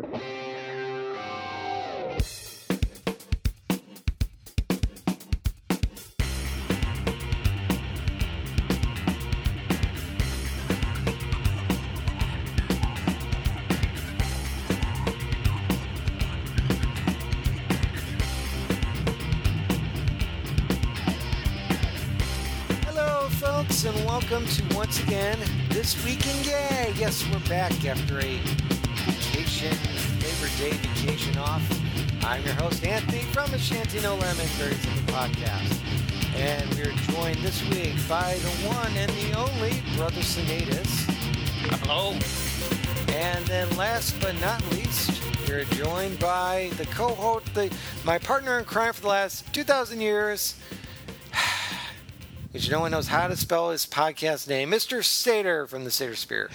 Hello, folks, and welcome to once again This Week in Gay. Yes, we're back after a vacation, Labor Day vacation off. I'm your host, Anthony from A Shanty No Lemon, Very Simple Podcast. And we're joined this week by the one and the only Brother Cinedaus. Hello. And then last but not least, we're joined by the cohort, the my partner in crime for the last 2,000 years, because no one knows how to spell his podcast name, Mr. Satyr from the Satyr Sphere.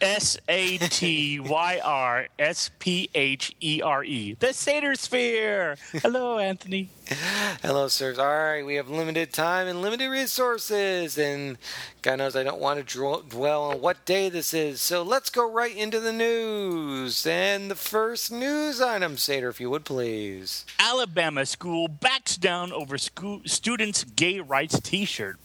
S A T Y R S P H E R E. The Satyr Sphere. Hello, Anthony. Hello, sirs. All right, we have limited time and limited resources, and God knows I don't want to dwell on what day this is. So let's go right into the news. And the first news item, Satyr, if you would please. Alabama school backs down over school students' gay rights T-shirt.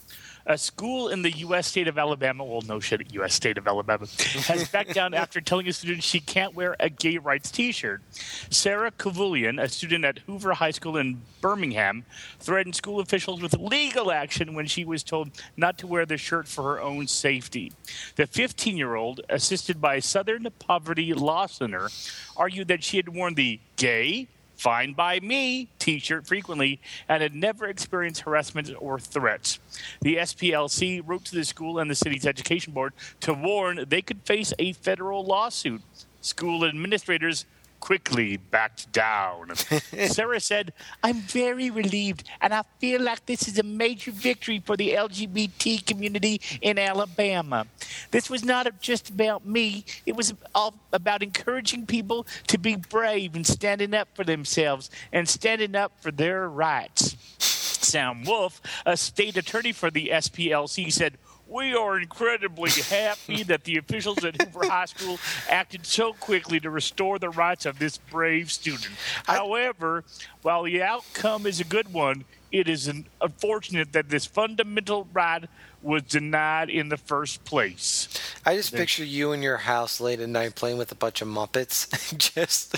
A school in the U.S. state of Alabama, well, no shit, U.S. state of Alabama, has backed down after telling a student she can't wear a gay rights T-shirt. Sarah Kavulian, a student at Hoover High School in Birmingham, threatened school officials with legal action when she was told not to wear the shirt for her own safety. The 15-year-old, assisted by Southern Poverty Law Center, argued that she had worn the gay Fine by me t shirt frequently and had never experienced harassment or threats. The SPLC wrote to the school and the city's education board to warn they could face a federal lawsuit. School administrators quickly backed down. Sarah said, I'm very relieved, and I feel like this is a major victory for the LGBT community in Alabama. This was not just about me, it was all about encouraging people to be brave and standing up for themselves and standing up for their rights. Sam Wolfe, a state attorney for the SPLC, said, we are incredibly happy that the officials at Hoover High School acted so quickly to restore the rights of this brave student. However, while the outcome is a good one, it is unfortunate that this fundamental right was denied in the first place. I just picture you in your house late at night playing with a bunch of Muppets, just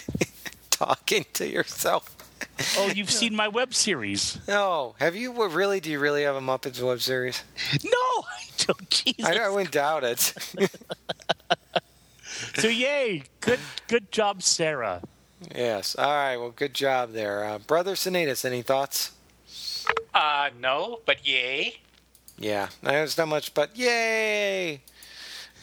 talking to yourself. Oh, you've seen my web series. No, have you what, really? Do you really have a Muppets web series? No, I don't. Jesus. I, I wouldn't doubt it. so yay, good good job, Sarah. yes. All right. Well, good job there, uh, brother Cinedaus. Any thoughts? Uh, no, but yay. Yeah, there's not much, but yay!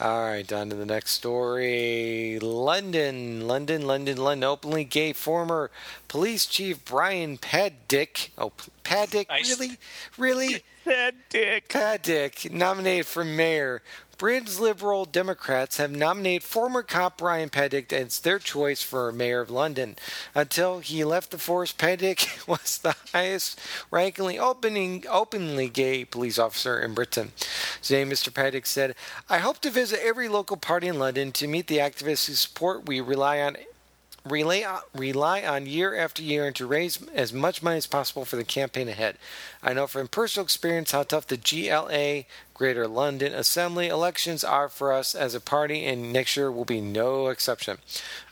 All right, on to the next story. London, London, London, London. Openly gay former police chief Brian Paddick. Oh, Paddick, Nice. really, really, That dick. Paddick nominated for mayor. Britain's Liberal Democrats have nominated former cop Brian Paddick as their choice for mayor of London. Until he left the force, Paddick was the highest ranking opening, openly gay police officer in Britain. Today, Mr. Paddick said, I hope to visit every local party in London to meet the activists whose support we rely on rely, rely on year after year and to raise as much money as possible for the campaign ahead. I know from personal experience how tough the GLA Greater London Assembly elections are for us as a party, and next year will be no exception.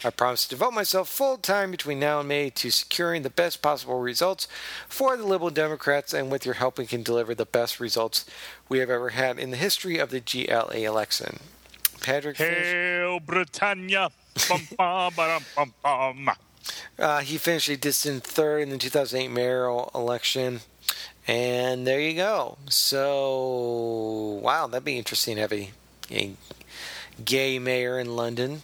I promise to devote myself full time between now and May to securing the best possible results for the Liberal Democrats, and with your help, we can deliver the best results we have ever had in the history of the GLA election. Patrick finished- Hail Britannia. Bum, bum, bum, bum. Uh, he finished a distant third in the 2008 mayoral election. And there you go. So, wow, that'd be interesting to have a, a gay mayor in London.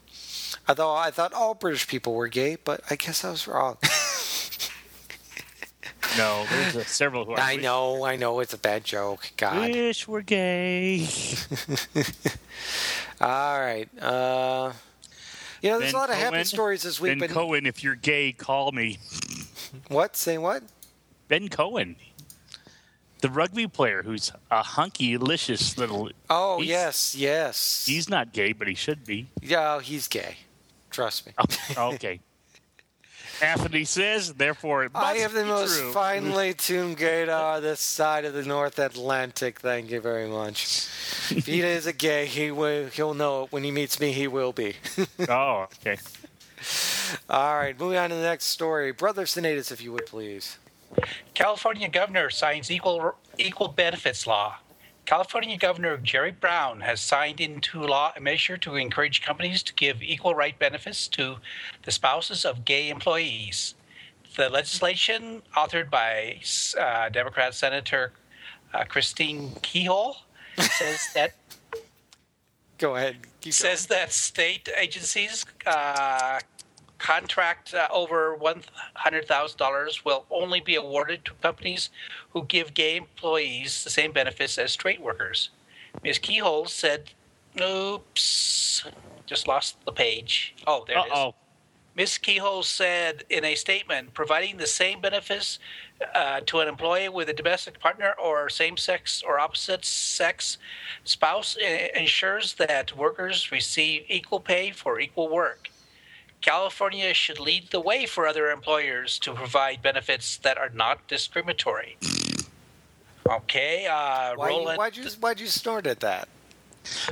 Although I thought all British people were gay, but I guess I was wrong. No, there's uh, several who are. I know, I know, it's a bad joke. God. Wish we're gay. All right. Uh, you know, there's Ben a lot of happy stories this week, Ben but Cohen, if you're gay, call me. what? Say what? Ben Cohen, the rugby player who's a hunky, licious little. Oh, yes, yes. He's not gay, but he should be. Yeah, he's gay. Trust me. Oh, okay. Anthony says, therefore, it must I have the most true. finely tuned gator on this side of the North Atlantic. Thank you very much. if he is a gay, he will. He'll know it when he meets me. He will be. Oh, okay. All right, moving on to the next story. Brother Cinedaus, if you would please. California governor signs equal equal benefits law. California Governor Jerry Brown has signed into law a measure to encourage companies to give equal right benefits to the spouses of gay employees. The legislation, authored by uh, Democrat Senator uh, Christine Keyhole, says that Go ahead. Says that state agencies uh, contract uh, over $100,000 will only be awarded to companies who give gay employees the same benefits as straight workers. Ms. Keyhole said, oops, just lost the page. Oh, there it is. Ms. Keyhole said in a statement, providing the same benefits uh, to an employee with a domestic partner or same sex or opposite sex spouse uh, ensures that workers receive equal pay for equal work. California should lead the way for other employers to provide benefits that are not discriminatory. Okay, uh, Why you, Roland. why'd you Why'd you snort at that?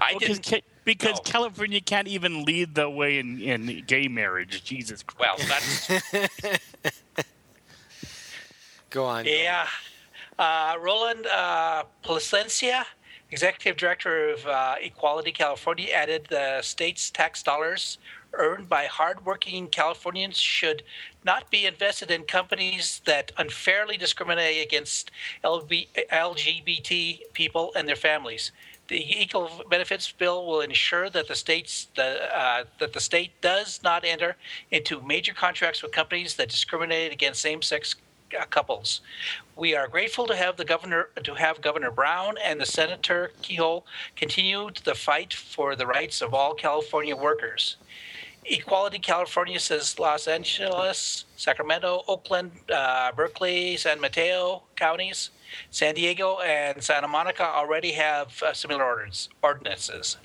I Well, 'cause didn't. ca- because no. California can't even lead the way in, in gay marriage. Jesus Christ. Well, that's Go on. Yeah. Uh, Roland uh, Placencia, Executive Director of uh, Equality California, added the state's tax dollars earned by hardworking Californians should not be invested in companies that unfairly discriminate against LGBT people and their families. The Equal Benefits Bill will ensure that the states the, uh, that the state does not enter into major contracts with companies that discriminate against same-sex uh, couples. We are grateful to have the governor to have Governor Brown and the Senator Kehoe continue the fight for the rights of all California workers. Equality California says Los Angeles, Sacramento, Oakland, uh, Berkeley, San Mateo counties, San Diego, and Santa Monica already have uh, similar ordinance, ordinances.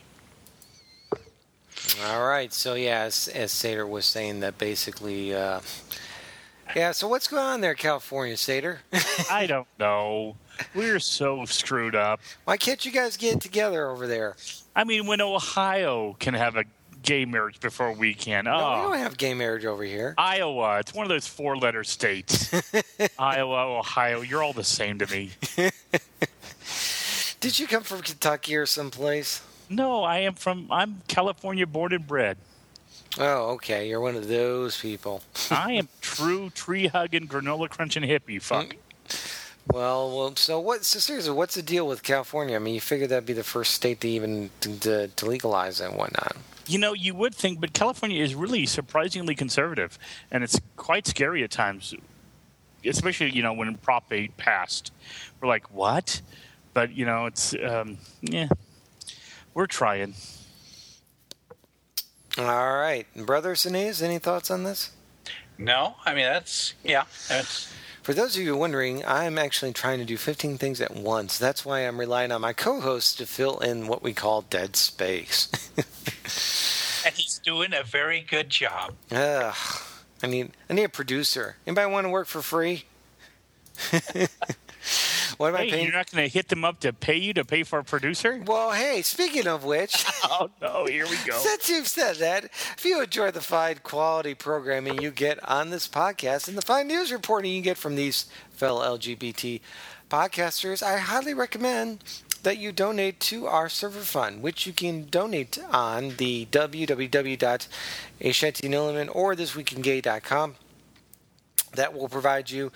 All right. So yeah, as, as Satyr was saying, that basically. Uh, yeah. So what's going on there, California, Satyr? I don't know. We're so screwed up. Why can't you guys get together over there? I mean, when Ohio can have a gay marriage before we can. No, we Oh, don't have gay marriage over here. Iowa. It's one of those four letter states. Iowa, Ohio. You're all the same to me. Did you come from Kentucky or someplace? No, I am from, I'm California born and bred. Oh, okay. You're one of those people. I am true tree hugging, granola crunching hippie. Fuck. Mm. Well, well. So what? So seriously, what's the deal with California? I mean, you figured that'd be the first state to even to, to, to legalize and whatnot. You know, you would think, but California is really surprisingly conservative, and it's quite scary at times. Especially, you know, when Prop 8 passed, we're like, what? But you know, it's um, yeah, we're trying. All right, brother Sinez, any thoughts on this? No, I mean that's yeah, that's For those of you wondering, I'm actually trying to do 15 things at once. That's why I'm relying on my co-host to fill in what we call dead space. and he's doing a very good job. Ugh, I need I need a producer. Anybody want to work for free? what am I paying? you're not going to hit them up to pay you to pay for a producer? Well, hey, speaking of which, Oh no, here we go. since you've said that, if you enjoy the fine quality programming you get on this podcast and the fine news reporting you get from these fellow LGBT podcasters, I highly recommend that you donate to our server fund, which you can donate on the www.ashantinilliman or thisweekingay.com. That will provide you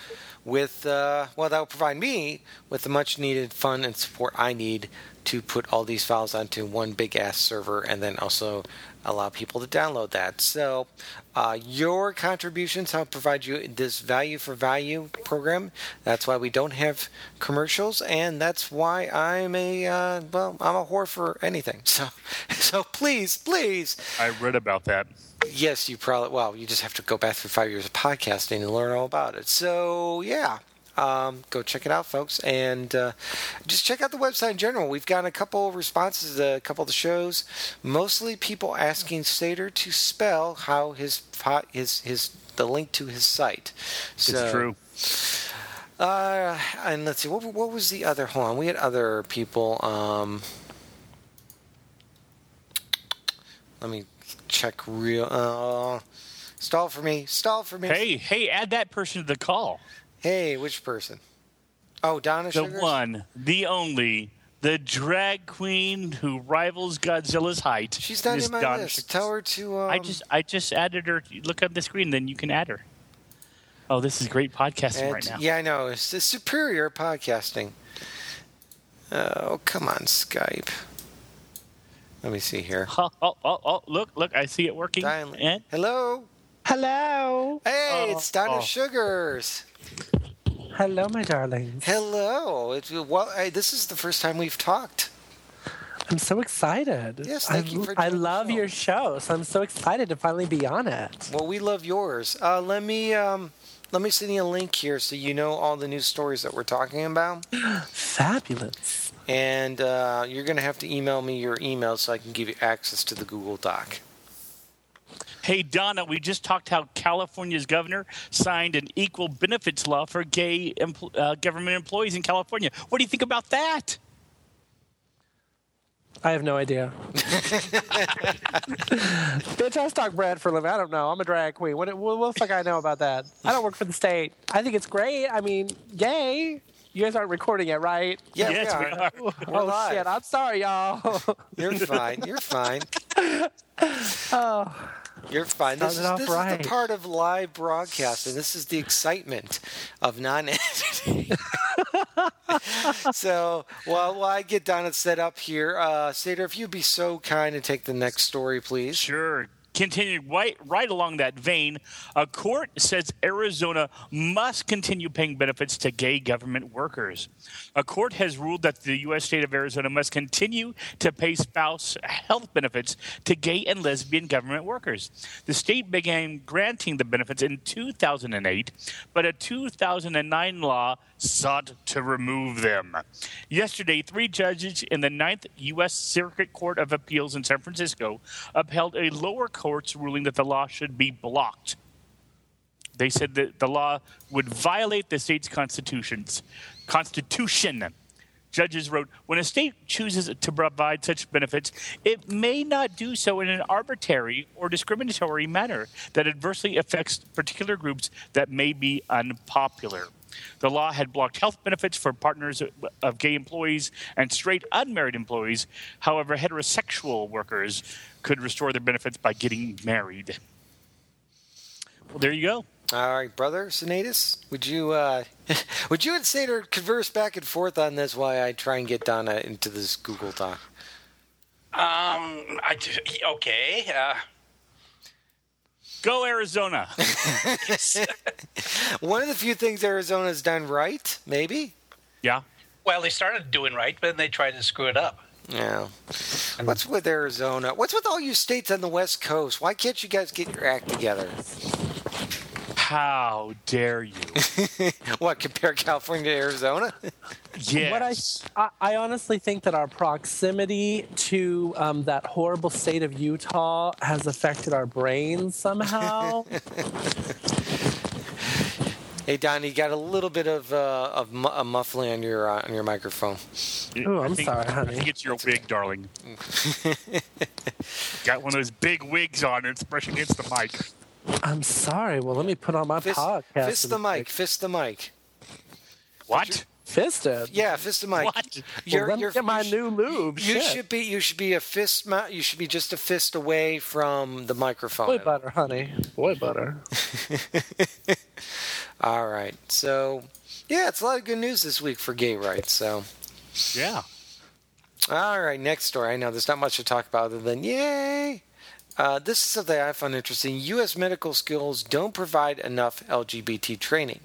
with, uh, well, that will provide me with the much needed fun and support I need to put all these files onto one big ass server and then also allow people to download that. So, uh, your contributions help provide you this value for value program. That's why we don't have commercials, and that's why I'm a uh, well, I'm a whore for anything. So, so please, please, I read about that. yes, you probably well, you just have to go back through five years of podcasting and learn all about it. So, yeah. Um, go check it out, folks, and uh, just check out the website in general. We've got a couple of responses to a couple of the shows. Mostly people asking Satyr to spell how his his his the link to his site. So, it's true. Uh, and let's see, what, what was the other? Hold on, we had other people. Um, let me check real. Uh, stall for me. Stall for me. Hey, hey, add that person to the call. Hey, which person? Oh, Donna The Sugars? one, the only, the drag queen who rivals Godzilla's height. She's not Miss in my Donna list. Sugars. Tell her to. Um, I just, I just added her. Look at the screen, then you can add her. Oh, this is great podcasting and- right now. Yeah, I know. It's, it's superior podcasting. Oh, come on, Skype. Let me see here. Oh, oh, oh, oh, look, look, I see it working. Dial- And Hello. Hello. Hey, Oh, it's Donna oh. Sugars. Hello, my darlings. Hello. It's, well, hey, this is the first time we've talked. I'm so excited. Yes, thank I, you for I love your show, so I'm so excited to finally be on it. Well, we love yours. Uh, let me um, let me send you a link here so you know all the news stories that we're talking about. Fabulous. And uh, you're going to have to email me your email so I can give you access to the Google Doc. Hey, Donna, we just talked how California's governor signed an equal benefits law for gay empl- uh, government employees in California. What do you think about that? I have no idea. Bitch, I stock bread for a living. I don't know. I'm a drag queen. What, what, what the fuck I know about that? I don't work for the state. I think it's great. I mean, yay. You guys aren't recording it, right? Yeah, yes, we we are. are. We're oh, live. shit. I'm sorry, y'all. You're fine. You're fine. oh, You're fine. This, is, Started off this is the part of live broadcasting. This is the excitement of non-editing. so, while, while I get Donna set up here, uh, Satyr, if you'd be so kind and take the next story, please. Sure. Continuing right, right along that vein, a court says Arizona must continue paying benefits to gay government workers. A court has ruled that the U.S. state of Arizona must continue to pay spouse health benefits to gay and lesbian government workers. The state began granting the benefits in 2008, but a 2009 law sought to remove them. Yesterday, three judges in the Ninth U.S. Circuit Court of Appeals in San Francisco upheld a lower court's ruling that the law should be blocked. They said that the law would violate the state's constitutions. Constitution. Judges wrote, when a state chooses to provide such benefits, it may not do so in an arbitrary or discriminatory manner that adversely affects particular groups that may be unpopular. The law had blocked health benefits for partners of gay employees and straight unmarried employees. However, heterosexual workers could restore their benefits by getting married. Well, there you go. All right, brother Cinedaus, would you uh, would you and Satyr converse back and forth on this while I try and get Donna into this Google Doc? Um, I do, okay. Uh, Go Arizona. One of the few things Arizona's done right, maybe. yeah. well, they started doing right, but then they tried to screw it up. Yeah. What's with Arizona? What's with all you states on the West Coast? Why can't you guys get your act together? How dare you? What, compare California to Arizona? Yes. What I, I, I honestly think that our proximity to um, that horrible state of Utah has affected our brains somehow. hey, Don, you got a little bit of uh, of mu- a muffling on your uh, on your microphone. Ooh, I'm think- sorry, I think it's your wig, darling. Got one of those big wigs on. and It's brushing against the mic. I'm sorry. Well, let me put on my Fist, podcast. fist the mic. Fist the mic. What? Fisted. Yeah, fist the mic. What? Well, let me get my you new lube. You Shit. should be you should be a fist you should be just a fist away from the microphone. Boy butter, honey. Boy butter. All right. So, yeah, it's a lot of good news this week for gay rights. So, Yeah. all right, next story. I know there's not much to talk about other than yay. Uh, this is something I find interesting. U.S. medical schools don't provide enough LGBT training.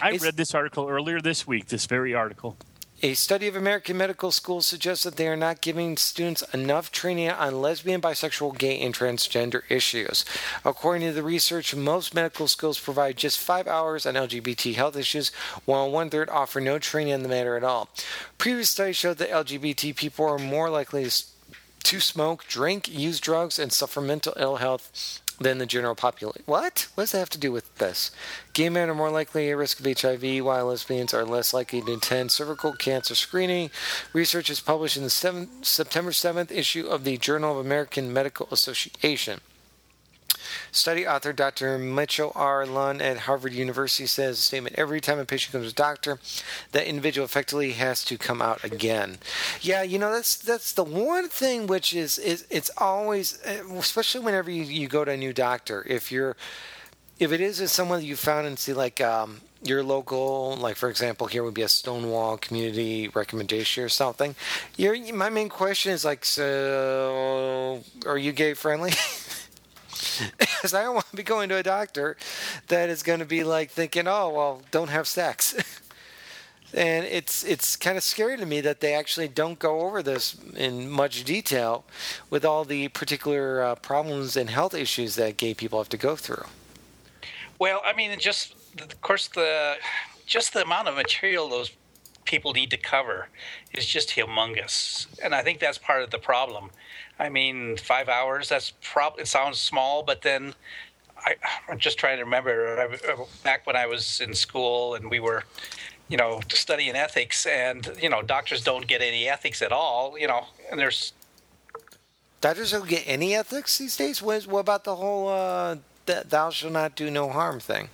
I It's- read this article earlier this week, this very article. A study of American medical schools suggests that they are not giving students enough training on lesbian, bisexual, gay, and transgender issues. According to the research, most medical schools provide just five hours on LGBT health issues, while one third offer no training on the matter at all. Previous studies showed that LGBT people are more likely to, to smoke, drink, use drugs, and suffer mental ill health than the general population. What? What does that have to do with this? Gay men are more likely at risk of HIV, while lesbians are less likely to attend cervical cancer screening. Research is published in the 7, September 7th issue of the Journal of American Medical Association. Study author Dr. Mitchell R. Lunn at Harvard University says a statement every time a patient comes to a doctor, that individual effectively has to come out again. Yeah, you know, that's that's the one thing which is, is it's always, especially whenever you, you go to a new doctor, if you're, if it is someone that you found and see like, um, your local, like for example, here would be a Stonewall community recommendation or something. Your my main question is like, so are you gay friendly? because I don't want to be going to a doctor that is going to be like thinking, oh, well, don't have sex. and it's it's kind of scary to me that they actually don't go over this in much detail with all the particular uh, problems and health issues that gay people have to go through. Well, I mean, just of course the just the amount of material those people need to cover is just humongous, and I think that's part of the problem. I mean, five hours. That's probably it sounds small, but then I, am just trying to remember back when I was in school and we were, you know, studying ethics, and you know, doctors don't get any ethics at all. You know, and there's doctors don't get any ethics these days. What, what about the whole uh, "thou shall not do no harm" thing?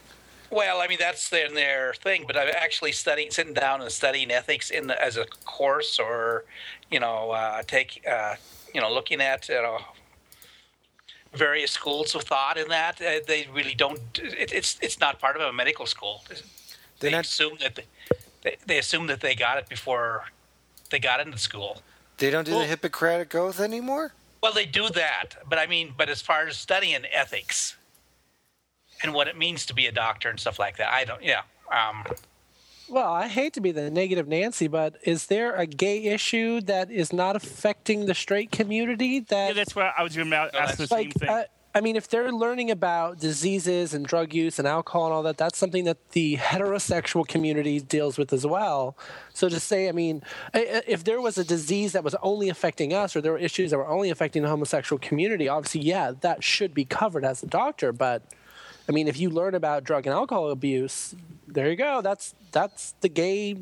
Well, I mean that's their their thing, but I'm actually studied sitting down and studying ethics in the, as a course, or you know, uh, take uh, you know, looking at you know, various schools of thought in that, uh, they really don't. It, it's it's not part of a medical school. They not, assume that they, they, they, assume that they got it before they got into school. They don't do well, the Hippocratic Oath anymore. Well, they do that, but I mean, but as far as studying ethics and what it means to be a doctor and stuff like that, I don't. Yeah. Um, well, I hate to be the negative Nancy, but is there a gay issue that is not affecting the straight community? That yeah, that's what I was going to ask the like, same thing. Uh, I mean, if they're learning about diseases and drug use and alcohol and all that, that's something that the heterosexual community deals with as well. So to say, I mean, if there was a disease that was only affecting us or there were issues that were only affecting the homosexual community, obviously, yeah, that should be covered as a doctor. But I mean, if you learn about drug and alcohol abuse, there you go. That's that's the gay.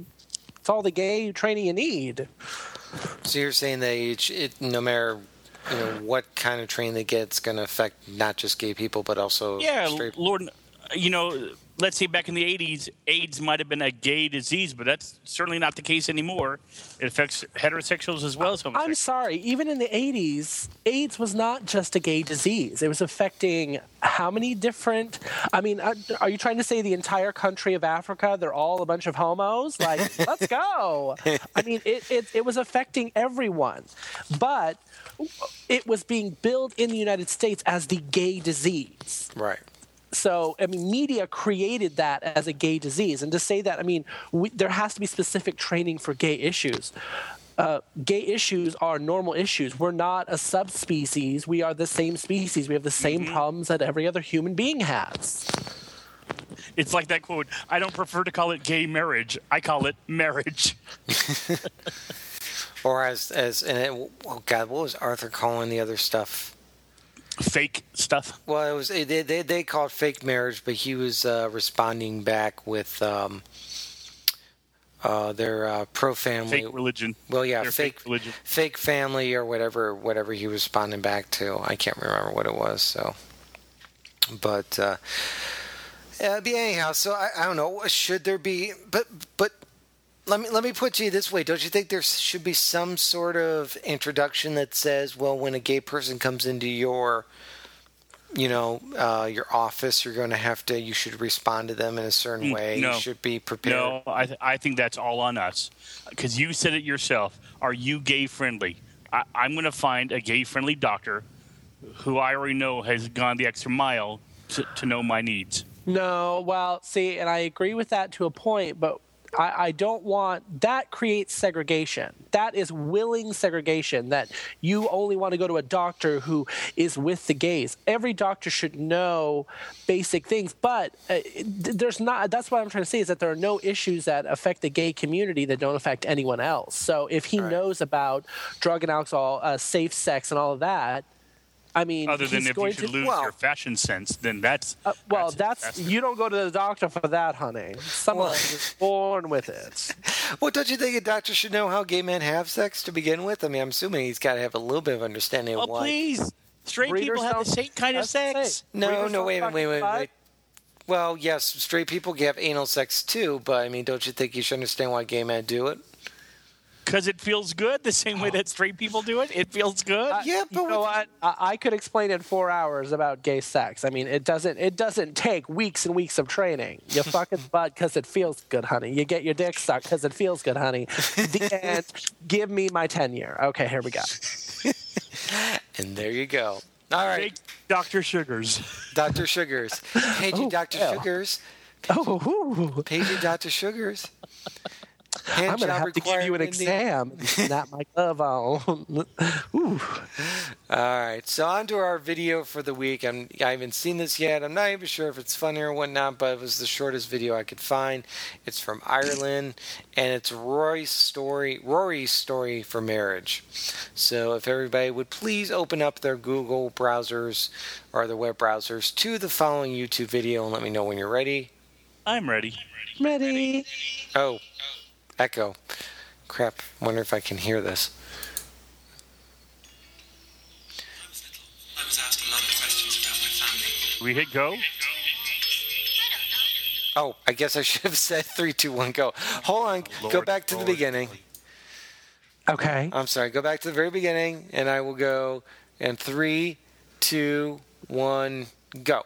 It's all the gay training you need. So you're saying that each, it, no matter you know what kind of training they get, it's going to affect not just gay people but also yeah, straight. Lord, you know, let's say back in the 80s, AIDS might have been a gay disease, but that's certainly not the case anymore. It affects heterosexuals as well as homosexuals. I'm sorry, even in the 80s, AIDS was not just a gay disease. It was affecting how many different. I mean, uh, are you trying to say the entire country of Africa, they're all a bunch of homos? Like, let's go. I mean, it, it, it was affecting everyone. But it was being billed in the United States as the gay disease. Right. So, I mean, media created that as a gay disease. And to say that, I mean, we, there has to be specific training for gay issues. Uh, gay issues are normal issues. We're not a subspecies. We are the same species. We have the same mm-hmm. problems that every other human being has. It's like that quote I don't prefer to call it gay marriage, I call it marriage. or as, as and it, oh God, what was Arthur calling the other stuff? fake stuff? Well, it was they they, they called fake marriage, but he was uh, responding back with um, uh, their uh, pro family fake religion. Well, yeah, fake, fake religion, fake family or whatever whatever he was responding back to. I can't remember what it was. So, but. Uh, yeah, but anyhow, so I, I don't know. Should there be? But but let me let me put to you this way: Don't you think there should be some sort of introduction that says, "Well, when a gay person comes into your, you know, uh, your office, you're going to have to, you should respond to them in a certain mm, way. No, you should be prepared." No, I th- I think that's all on us, because you said it yourself. Are you gay friendly? I, I'm going to find a gay friendly doctor, who I already know has gone the extra mile to, to know my needs. No, well, see, and I agree with that to a point, but I, I don't want that creates segregation. That is willing segregation. That you only want to go to a doctor who is with the gays. Every doctor should know basic things, but uh, there's not. That's what I'm trying to say is that there are no issues that affect the gay community that don't affect anyone else. So if he Right. knows about drug and alcohol, uh, safe sex, and all of that. I mean, Other than he's if you should to, lose well- your fashion sense, then that's uh, well, that's, that's you don't go to the doctor for that, honey. Someone Well- is born with it. Well, don't you think a doctor should know how gay men have sex to begin with? I mean, I'm assuming he's got to have a little bit of understanding Oh, of why. please. Straight Breeders people have the same kind of sex. No, Breeders no, don't wait, wait, wait, wait. Well, yes, straight people have anal sex too, but I mean, don't you think you should understand why gay men do it? Because it feels good the same way that straight people do it. It feels good. Uh, Yeah, but you know what? I, I could explain in four hours about gay sex. I mean, it doesn't. It doesn't take weeks and weeks of training. You fuck its butt because it feels good, honey. You get your dick sucked because it feels good, honey. The end. Give me my tenure. Okay, here we go. And there you go. All right, Take Dr. Sugars. Dr. Sugars. Paging Oh, Dr. hell. Sugars. Oh, whew. Dr. Sugars. Hand I'm gonna have to give you an required in the- exam. Not my glove on. Ooh. All right, so on to our video for the week. I'm, I haven't seen this yet. I'm not even sure if it's funny or whatnot, but it was the shortest video I could find. It's from Ireland, and it's Rory's story. Rory's story for marriage. So if everybody would please open up their Google browsers or their web browsers to the following YouTube video and let me know when you're ready. I'm ready. Ready? Oh, echo. Crap. Wonder if I can hear this. I was little. I was asked a lot of questions about my family. We hit go. Oh, I guess I should have said three, two, one, go. Hold on. go back to the Lord. beginning. Okay. I'm sorry. Go back to the very beginning, and I will go. And three, two, one, go.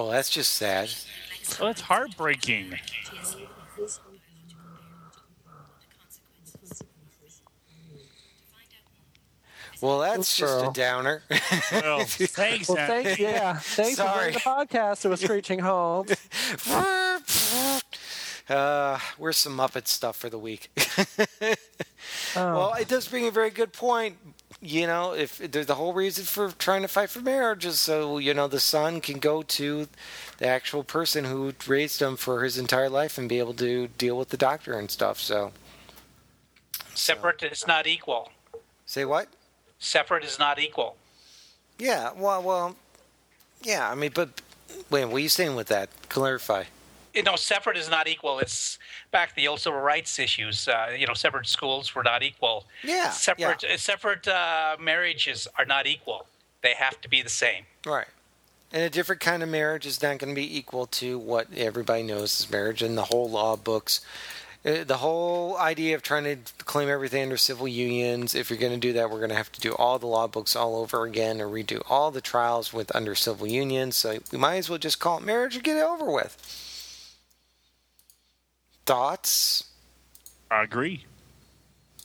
Oh, that's just sad. Oh, that's heartbreaking. Well, that's just a downer. Well, thanks. Well, Anthony. thanks. Yeah. Thanks for Sorry. bringing the podcast to a screeching halt. uh, where's some Muppet stuff for the week? Oh. Well, it does bring a very good point. You know, if the the whole reason for trying to fight for marriage is so you know the son can go to the actual person who raised him for his entire life and be able to deal with the doctor and stuff. So, Separate is not equal. say what? Separate is not equal. Yeah. Well, well, yeah. I mean, but wait, what are you saying with that? Clarify. You know, separate is not equal. It's back to the old civil rights issues. Uh, you know, separate schools were not equal. Yeah, Separate uh, separate uh, marriages are not equal. They have to be the same. Right. And a different kind of marriage is not going to be equal to what everybody knows as marriage and the whole law books. Uh, The whole idea of trying to claim everything under civil unions, if you're going to do that, we're going to have to do all the law books all over again or redo all the trials with under civil unions. So we might as well just call it marriage and get it over with. Thoughts? I agree.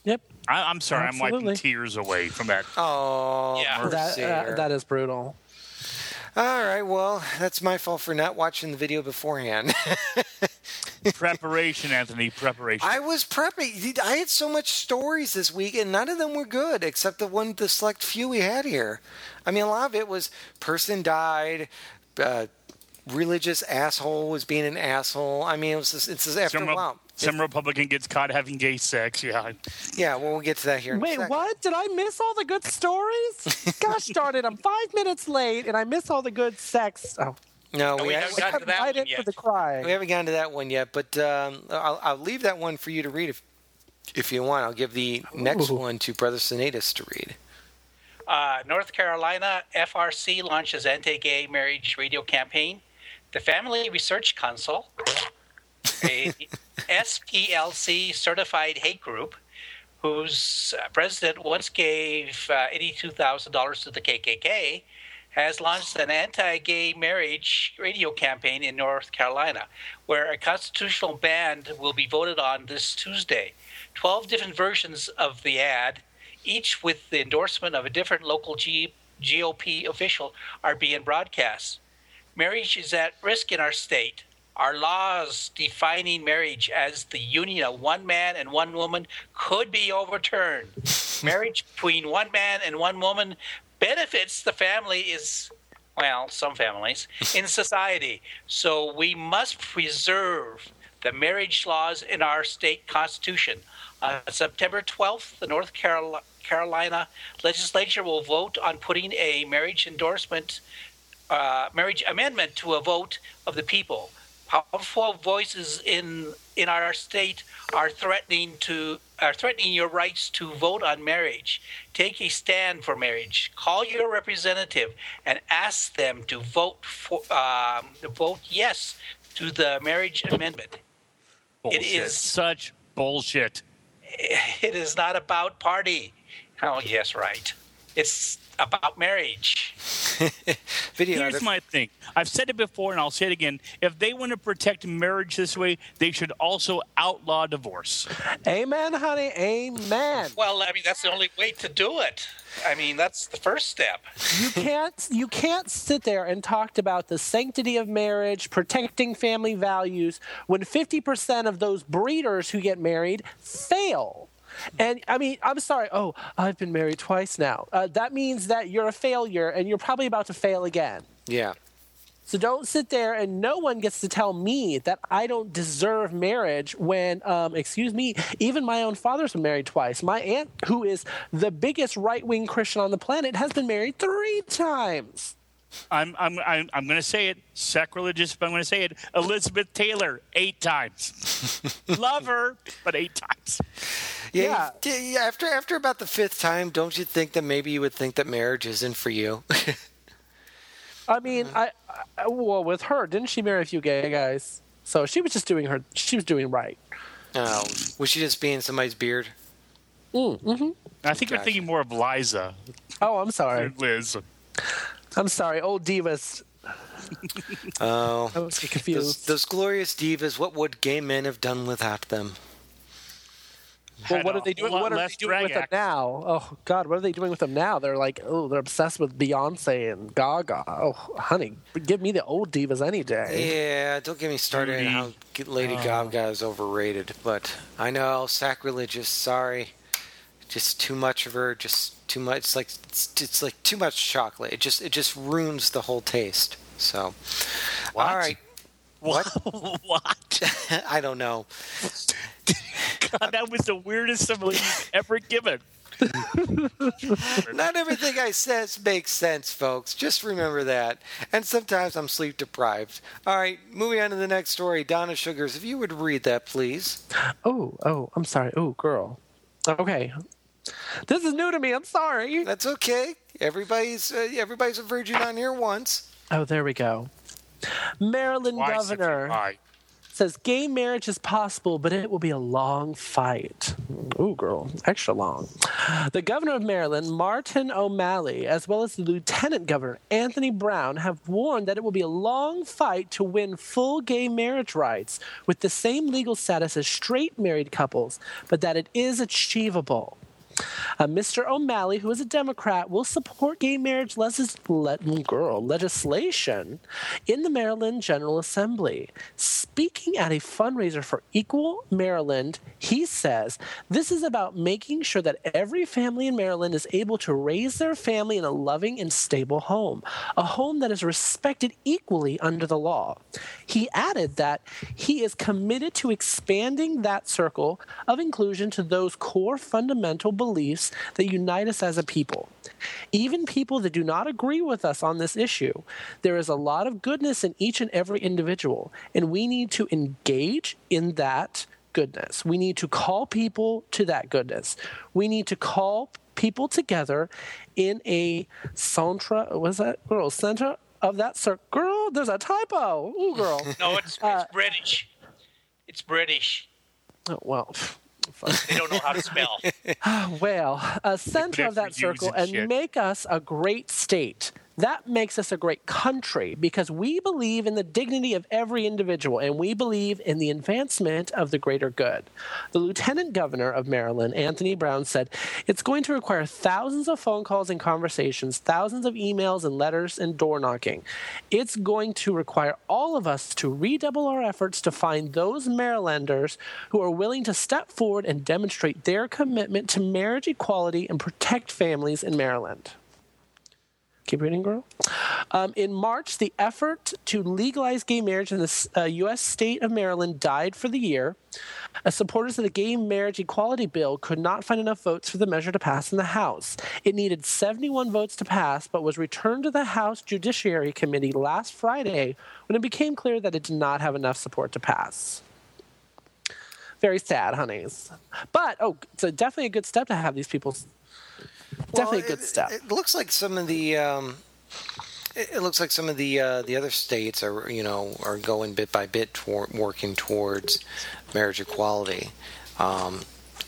Yep. I, I'm sorry. I'm wiping tears away from that. Oh, Yeah. That, mercy. uh, that is brutal. all right, well, that's my fault for not watching the video beforehand. Preparation, Anthony. Preparation. I was prepping. I had so much stories this week, and none of them were good, except the one, the select few we had here. I mean, a lot of it was person died, uh, religious asshole was being an asshole. I mean, it was just, it's just after some, a Re- while. some Republican gets caught having gay sex. Yeah. Yeah, well, we'll get to that here. in a Wait, second. what? Did I miss all the good stories? Gosh darn it, I'm five minutes late and I miss all the good sex. Oh, No, No, we, we haven't, haven't I got to that one in for yet. the cry. we haven't gotten to that one yet, but um, I'll, I'll leave that one for you to read. If, If you want, I'll give the next one to Brother Cinedaus to read. Uh, North Carolina FRC launches anti-gay marriage radio campaign. The Family Research Council, a SPLC certified hate group, whose uh, president once gave uh, $82,000 to the KKK, has launched an anti-gay marriage radio campaign in North Carolina, where a constitutional ban will be voted on this Tuesday. Twelve different versions of the ad each with the endorsement of a different local G- GOP official, are being broadcast. Marriage is at risk in our state. Our laws defining marriage as the union of one man and one woman could be overturned. marriage between one man and one woman benefits the family is well, some families in society. So we must preserve the marriage laws in our state constitution. On September 12th, the North Carol- Carolina legislature will vote on putting a marriage endorsement, uh, marriage amendment to a vote of the people. Powerful voices in in our state are threatening to are threatening your rights to vote on marriage. Take a stand for marriage. Call your representative and ask them to vote for um, vote yes to the marriage amendment. Bullshit. is- such bullshit. It is not about party. Oh yes, right. It's about marriage. Video. Here's my thing. I've said it before and I'll say it again. If they want to protect marriage this way, they should also outlaw divorce. Amen, honey. Amen. Well, I mean that's the only way to do it. I mean that's the first step. you can't you can't sit there and talk about the sanctity of marriage, protecting family values when 50% of those breeders who get married fail. And I mean, I'm sorry. Oh, I've been married twice now. Uh, that means that you're a failure and you're probably about to fail again. Yeah. So don't sit there and no one gets to tell me that I don't deserve marriage when, um, excuse me, even my own father's been married twice. My aunt, who is the biggest right wing Christian on the planet, has been married three times. I'm I'm I'm, I'm going to say it sacrilegious, but I'm going to say it. Elizabeth Taylor eight times. Love her, but eight times. Yeah. Yeah. yeah, After after about the fifth time, don't you think that maybe you would think that marriage isn't for you? I mean, I, I well with her, didn't she marry a few gay guys? So she was just doing her. She was doing right. oh, was she just being somebody's beard? Mm, hmm I think you're thinking more of Liza Oh, I'm sorry. Liz. I'm sorry. Old divas. Oh, I was those, confused. those glorious divas. What would gay men have done without them? well, what are they doing? What are they doing drag with them now? Oh God, what are they doing with them now? They're like, oh, they're obsessed with Beyonce and Gaga. Oh, honey, give me the old divas any day. Yeah, don't get me started on how Lady Gaga is overrated. But I know, sacrilegious. Sorry, just too much of her. Just too much. It's like it's, it's like too much chocolate. It just it just ruins the whole taste. So, What? all right. What? what? I don't know. God, that was the weirdest simile you've ever given. Not everything I says makes sense, folks. Just remember that. And sometimes I'm sleep deprived. All right, moving on to the next story. Donna Sugars, if you would read that, please. Oh, oh, I'm sorry. Oh, girl. Okay. This is new to me. I'm sorry. That's okay. Everybody's uh, everybody's a virgin on here once. Oh, there we go. Maryland Why, governor. Says gay marriage is possible, but it will be a long fight. Ooh, girl, extra long. The governor of Maryland, Martin O'Malley, as well as the lieutenant governor, Anthony Brown, have warned that it will be a long fight to win full gay marriage rights with the same legal status as straight married couples, but that it is achievable. Uh, Mr. O'Malley, who is a Democrat, will support gay marriage legis- le- girl, legislation in the Maryland General Assembly. Speaking at a fundraiser for Equal Maryland, he says this is about making sure that every family in Maryland is able to raise their family in a loving and stable home, a home that is respected equally under the law. He added that he is committed to expanding that circle of inclusion to those core fundamental beliefs that unite us as a people. Even people that do not agree with us on this issue, there is a lot of goodness in each and every individual, and we need to engage in that goodness. We need to call people to that goodness. We need to call people together in a centre. Was that girl? Center of that circle. Girl, there's a typo. Ooh, girl. No, it's, it's uh, British. It's British. Oh, well. Fuck. They don't know how to spell. Well, uh, a center of that circle and and make us a great state. That makes us a great country because we believe in the dignity of every individual and we believe in the advancement of the greater good. The Lieutenant Governor of Maryland, Anthony Brown, said it's going to require thousands of phone calls and conversations, thousands of emails and letters and door knocking. It's going to require all of us to redouble our efforts to find those Marylanders who are willing to step forward and demonstrate their commitment to marriage equality and protect families in Maryland. Keep reading, girl. Um, in March, the effort to legalize gay marriage in the uh, U.S. state of Maryland died for the year. As supporters of the gay marriage equality bill could not find enough votes for the measure to pass in the House. It needed 71 votes to pass, but was returned to the House Judiciary Committee last Friday when it became clear that it did not have enough support to pass. Very sad, honeys. But, oh, it's definitely a good step to have these people. Definitely Well, good it- step. It looks like some of the. Um, it it looks like some of the uh, the other states are you know are going bit by bit toward working towards marriage equality, um,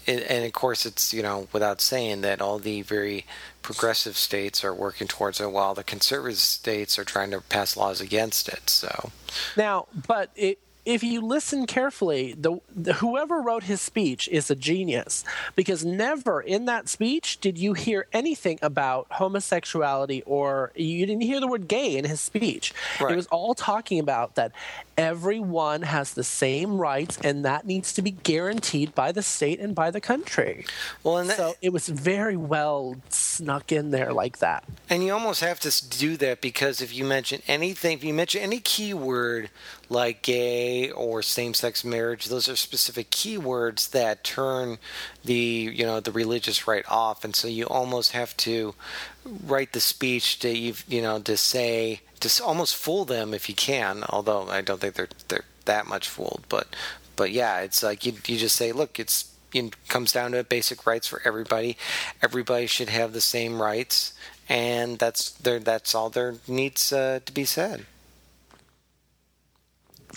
and, and of course it's you know without saying that all the very progressive states are working towards it, while the conservative states are trying to pass laws against it. So Now, but it, if you listen carefully, the, the whoever wrote his speech is a genius because never in that speech did you hear anything about homosexuality or you didn't hear the word gay in his speech. Right. It was all talking about that everyone has the same rights and that needs to be guaranteed by the state and by the country. well, and that, So it was very well snuck in there like that. And you almost have to do that because if you mention anything, if you mention any keyword like gay or same-sex marriage, those are specific keywords that turn the you know the religious right off, and so you almost have to write the speech to you you know to say to almost fool them if you can. Although I don't think they're they're that much fooled, but but yeah, it's like you you just say, look, it's it comes down to basic rights for everybody. Everybody should have the same rights, and that's there. That's all there needs uh, to be said.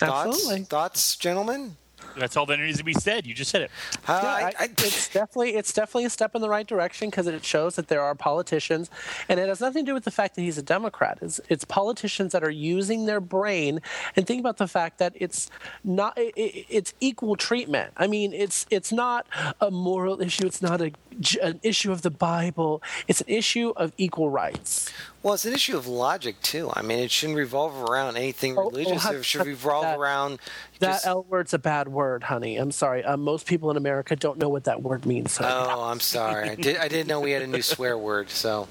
Absolutely. Thoughts, thoughts, gentlemen? That's all that needs to be said. You just said it. Uh, Yeah, I- I, I- it's definitely it's definitely a step in the right direction because it shows that there are politicians, and it has nothing to do with the fact that he's a Democrat. It's, it's politicians that are using their brain and think about the fact that it's not it, it- it's equal treatment. I mean, it's it's not a moral issue. It's not a, j- an issue of the Bible. It's an issue of equal rights. well, it's an issue of logic too. I mean, it shouldn't revolve around anything Oh, oh, religious. it should revolve that- around That just- L word's a bad word, honey. I'm sorry. Uh, most people in America don't know what that word means. honey. Oh, I'm sorry. I, did, I didn't know we had a new swear word. So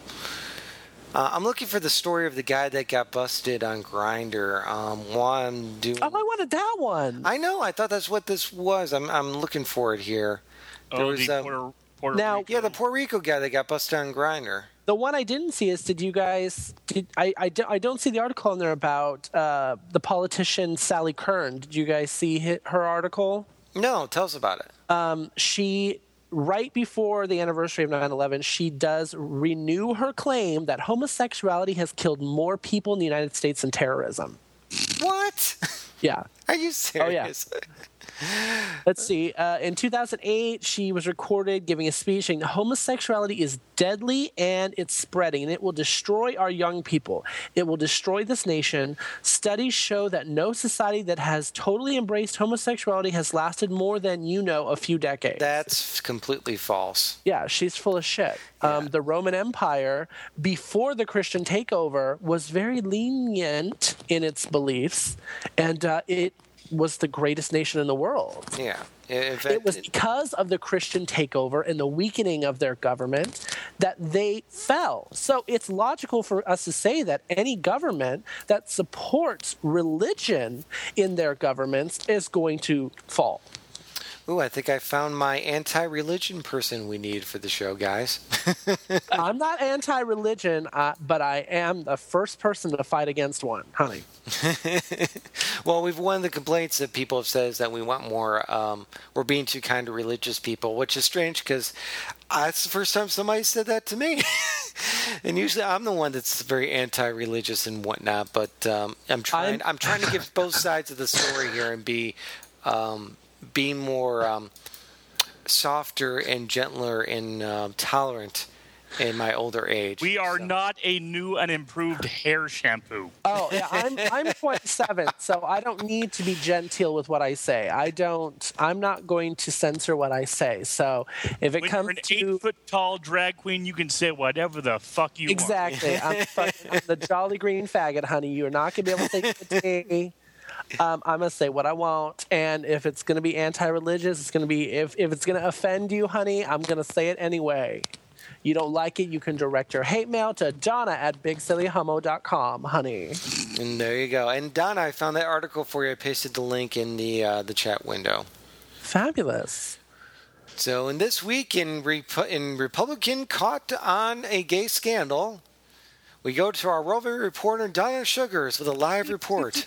uh, I'm looking for the story of the guy that got busted on Grindr. Um, while I'm doing, Oh, I wanted that one. I know. I thought that's what this was. I'm I'm looking for it here. There Oh, was, the um, Puerto, Puerto Now- Rico. Yeah, the Puerto Rico guy that got busted on Grindr. The one I didn't see is did you guys did I I, I don't see the article in there about uh, the politician Sally Kern. Did you guys see her article? No, tell us about it. Um, she right before the anniversary of 9/11, she does renew her claim that homosexuality has killed more people in the United States than terrorism. What? Yeah. Are you serious Oh, yeah. Let's see. Uh, in 2008, she was recorded giving a speech saying homosexuality is deadly and it's spreading and it will destroy our young people. It will destroy this nation. Studies show that no society that has totally embraced homosexuality has lasted more than you know a few decades. That's completely false. yeah, she's full of shit. Um, the Roman Empire, before the Christian takeover, was very lenient in its beliefs, and uh, it was the greatest nation in the world. Yeah. Fact, It was because of the Christian takeover and the weakening of their government that they fell. So it's logical for us to say that any government that supports religion in their governments is going to fall. Ooh, I think I found my anti-religion person we need for the show, guys. I'm not anti religion, uh, but I am the first person to fight against one, honey. Well, we've one of the complaints that people have said is that we want more. Um, we're being too kind to religious people, which is strange because that's the first time somebody said that to me. and usually I'm the one that's very anti-religious and whatnot. But um, I'm trying. I'm- I'm, trying to give both sides of the story here and be um, be more um, softer and gentler and um tolerant in my older age. We are So- not a new and improved hair shampoo. Oh, yeah, I'm I'm 27, so I don't need to be genteel with what I say. I don't. I'm not going to censor what I say. So if it When comes you're an to eight foot tall drag queen, you can say whatever the fuck you want. exactly, I'm, I'm the jolly green faggot, honey. You're not gonna be able to take it to me. Um, I'm gonna say what I want, and if it's gonna be anti-religious, it's gonna be if if it's gonna offend you, honey, I'm gonna say it anyway. You don't like it, you can direct your hate mail to Donna at bigsillyhomo.com, honey. And there you go. And Donna, I found that article for you. I pasted the link in the uh, the chat window. Fabulous. So, in this week in in Republican caught on a gay scandal, we go to our roving reporter Donna Suggarz with a live report.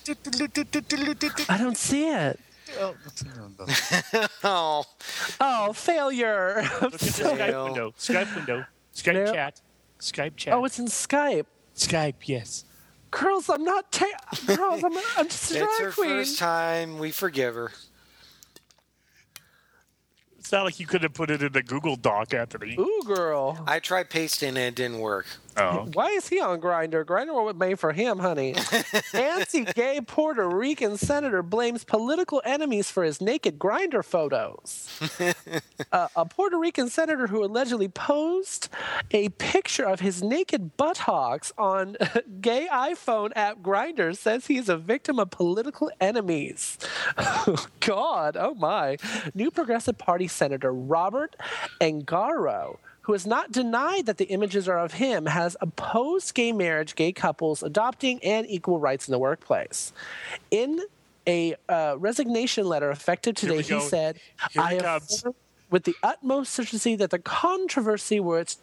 I don't see it. oh, Oh, failure. Look at the Skype window. Skype window. Skype There- chat. Skype chat. oh, it's in Skype. Skype, yes. Girls, I'm not. Ta- girls, I'm, I'm just a it's her queen. first time. We forgive her. It's not like you could have put it in the Google Doc, Anthony. Ooh, girl. I tried pasting and it didn't work. Oh. Why is he on Grindr? Grindr was made for him, honey. Anti-gay Puerto Rican senator blames political enemies for his naked Grindr photos. uh, a Puerto Rican senator who allegedly posed a picture of his naked buttocks on gay iPhone app Grindr says he is a victim of political enemies. Oh, God, oh my! New Progressive Party Senator Robert Engaro who has not denied that the images are of him, has opposed gay marriage, gay couples adopting, and equal rights in the workplace. In a uh, resignation letter effective today, he said, Here I comes. Affirm with the utmost certainty that the controversy which,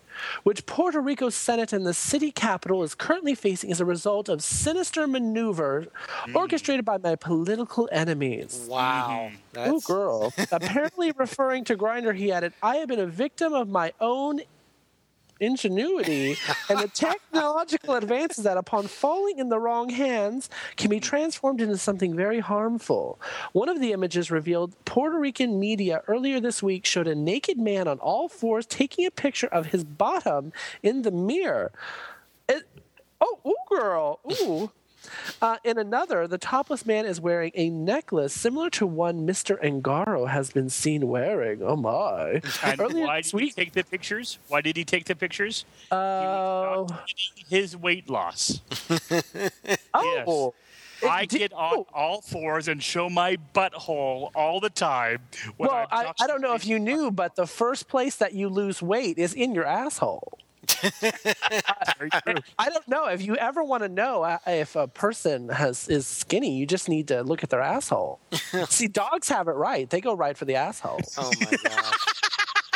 which Puerto Rico's Senate and the city capital is currently facing is a result of sinister maneuver Hmm. orchestrated by my political enemies. Wow. Ooh, That's, girl. Apparently referring to Grindr, he added, I have been a victim of my own ingenuity and the technological advances that, upon falling in the wrong hands, can be transformed into something very harmful. One of the images revealed Puerto Rican media earlier this week showed a naked man on all fours taking a picture of his bottom in the mirror. It, oh, ooh, girl. Ooh. Uh, in another, the topless man is wearing a necklace similar to one Mr. Angaro has been seen wearing. Oh my! And Earlier why this did he take the pictures? Why did he take the pictures? oh, His weight loss. oh, It I get on oh. all fours and show my butthole all the time. when Well, I, I don't know if you knew, but the first place that you lose weight is in your asshole. Very. I don't know if you ever want to know uh, if a person has is skinny. You just need to look at their asshole. See, dogs have it right; they go right for the asshole. oh my gosh.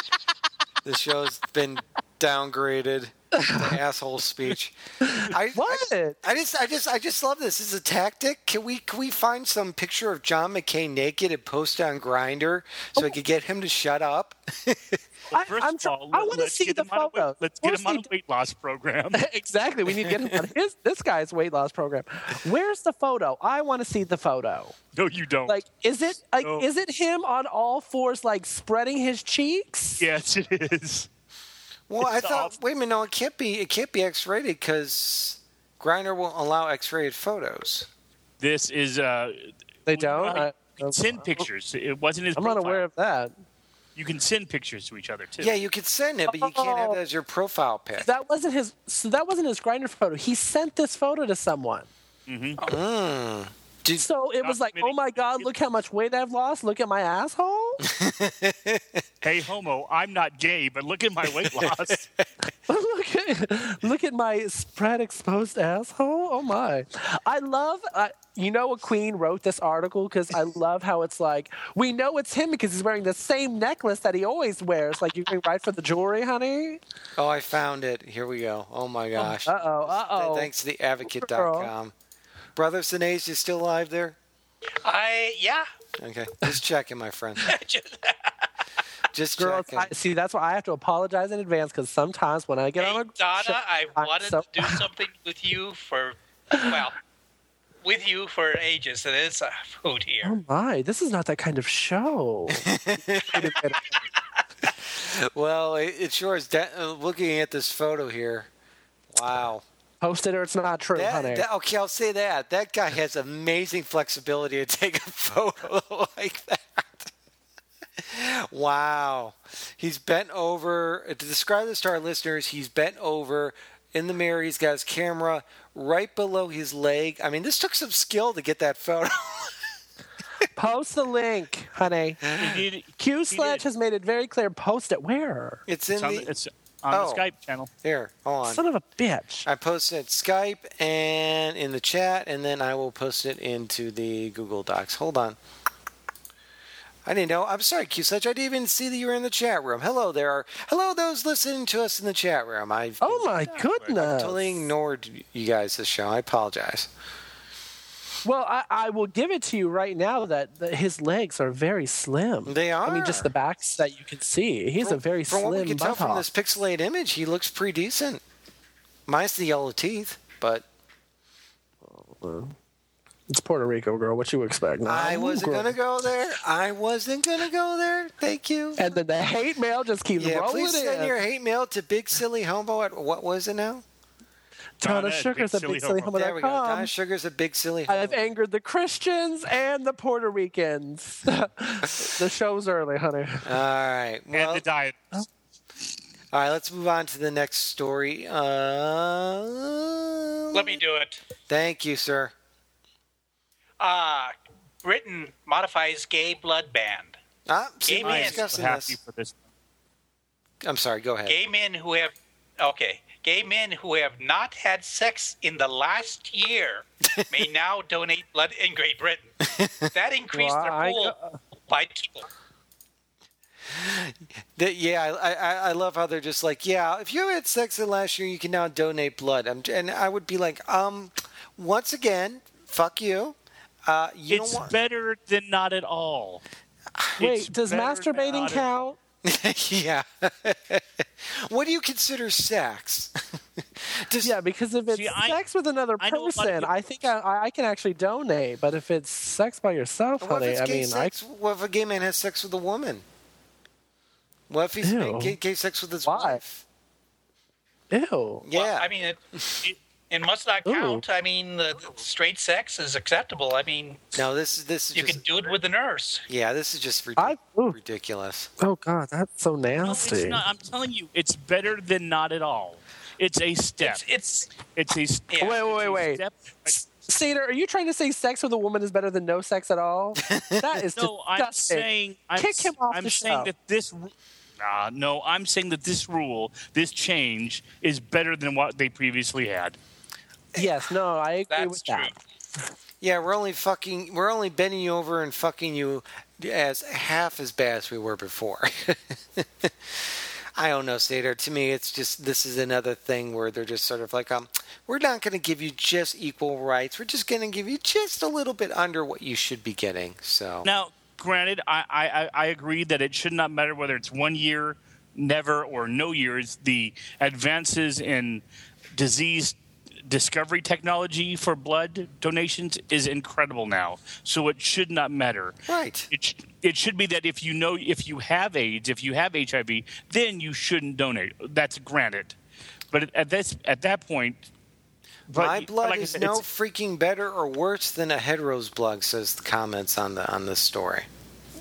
the show's been downgraded. To asshole speech. I, What? I, I just, I just, I just love this. This is a tactic. Can we, can we find some picture of John McCain naked and post on Grindr so I oh. could get him to shut up? Well, I- first I'm of try- all, I wanna see the photo. weight- Let's get him on a weight loss program. exactly. We need to get him on his this guy's weight loss program. Where's the photo? I want to see the photo. no, you don't. Like, is it like No. is it him on all fours, like spreading his cheeks? yes, it is. Well, I thought, awful. wait a minute, no, it can't be, it can't be X-rated because Grindr won't allow X-rated photos. This is. uh They don't. how I- you can send pictures. It wasn't his. I'm not aware of that. You can send pictures to each other too. Yeah, you could send it, but you can't have Oh. it as your profile pic. That wasn't his. So that wasn't his Grindr photo. He sent this photo to someone. Mm. Did, So it was like, oh my god, look how much weight I've lost. Look at my asshole. Hey, homo, I'm not gay, but look at my weight loss. look at look at my spread exposed asshole. Oh my! I love. Uh, you know, a queen wrote this article because I love how it's like we know it's him because he's wearing the same necklace that he always wears. Like you're going right for the jewelry, honey. oh, I found it. Here we go. Oh my gosh. Uh oh. Uh oh. Thanks to the advocate.com. Brother Cinedaus, you still alive there? I yeah. Okay, just checking, my friend. Just- Just Girls, checking. I, see, that's why I have to apologize in advance because sometimes when I get on hey, a Donna, show, I I'm wanted so- to do something with you for well, with you for ages, and it's a food here. Oh my, this is not that kind of show. Well, it, it sure is. De- uh, looking at this photo here, wow. Post it or it's not true, That- honey. that- okay, I'll say that. That guy has amazing flexibility to take a photo like that. wow. He's bent over. To describe this to our listeners, he's bent over in the mirror. He's got his camera right below his leg. I mean, this took some skill to get that photo. Post the link, honey. Q he Sledge has made it very clear. Post it where? it's in It's the. the, it's on Oh. the Skype channel. Here, hold on. Son of a bitch. I posted it Skype and in the chat, and then I will post it into the Google Docs. Hold on. I didn't know. I'm sorry, Q Such. I didn't even see that you were in the chat room. Hello there. Hello, those listening to us in the chat room. I've Oh my goodness. I totally ignored you guys this show. I apologize. Well, I, I will give it to you right now that, that his legs are very slim. They are. I mean, just the backs that you can see. He's a very From slim what we can tell from this pixelated image, he looks pretty decent. Minus the yellow teeth, but It's Puerto Rico, girl. What you expect? Nah, I wasn't girl. gonna go there. I wasn't gonna go there. Thank you. And then the hate mail just keeps Yeah, rolling please send in. your hate mail to Big Silly Homo at what was it now? Donna Donna at Sugars a Big Silly Homo. There we go. Donna BigSillyHomo.com. Sugar's a Big Silly Homo. I've angered the Christians and the Puerto Ricans. the show's early, honey. All right. Well, and the diet. all right. Let's move on to the next story. Uh, Let me do it. Thank you, sir. Uh, Britain modifies gay blood ban. Ah, see, Gay we're. I am happy this. for this. I'm sorry. Go ahead. Gay men who have okay, gay men who have not had sex in the last year may now donate blood in Great Britain. That increased Well, their pool go- by two. That- yeah, I, I I love how they're just like, yeah, if you had sex in last year, you can now donate blood. I'm, and I would be like, um, once again, fuck you. Uh, you it's don't want. better than not at all. It's Wait, does masturbating count? yeah. what do you consider sex? Does, Yeah, because if it's See, I- sex with another I know a lot of person, people- I think I, I can actually donate. But if it's sex by yourself, What honey, I gay mean, I sex? What if a gay man has sex with a woman? What if he's gay, gay sex with his Why? wife? ew. Yeah. Well, I mean, it, it, it must not Ooh. count. I mean, the, the straight sex is acceptable. I mean, no, this is this is you just can do it with a nurse. yeah, this is just ridic- I- ridiculous. Oh God, that's so No, nasty. not. I'm telling you, it's better than not at all. It's a step. It's it's It's a step. Yeah. Wait, wait, It's a wait. step. Satyr, are you trying to say sex with a woman is better than no sex at all? That is No, I'm disgusting. saying I'm, Kick him off I'm the saying show. that this. ru- Nah, no, I'm saying that this rule, this change, is better than what they previously had. Yes, no, I agree that's with true. that. Yeah, we're only fucking we're only bending you over and fucking you as half as bad as we were before. I don't know, Satyr. To me, it's just this is another thing where they're just sort of like, um, we're not going to give you just equal rights. We're just going to give you just a little bit under what you should be getting. So Now, granted, I, I, I- I agree that it should not matter whether it's one year, never, or no years. The advances in disease discovery technology for blood donations is incredible now. So it should not matter. right, It, sh- it should be that if you know if you have AIDS, if you have HIV, then you shouldn't donate. That's granted. But at this at that point, but my blood like is said, no freaking better or worse than a hetero's blood. Says the comments on the on this story.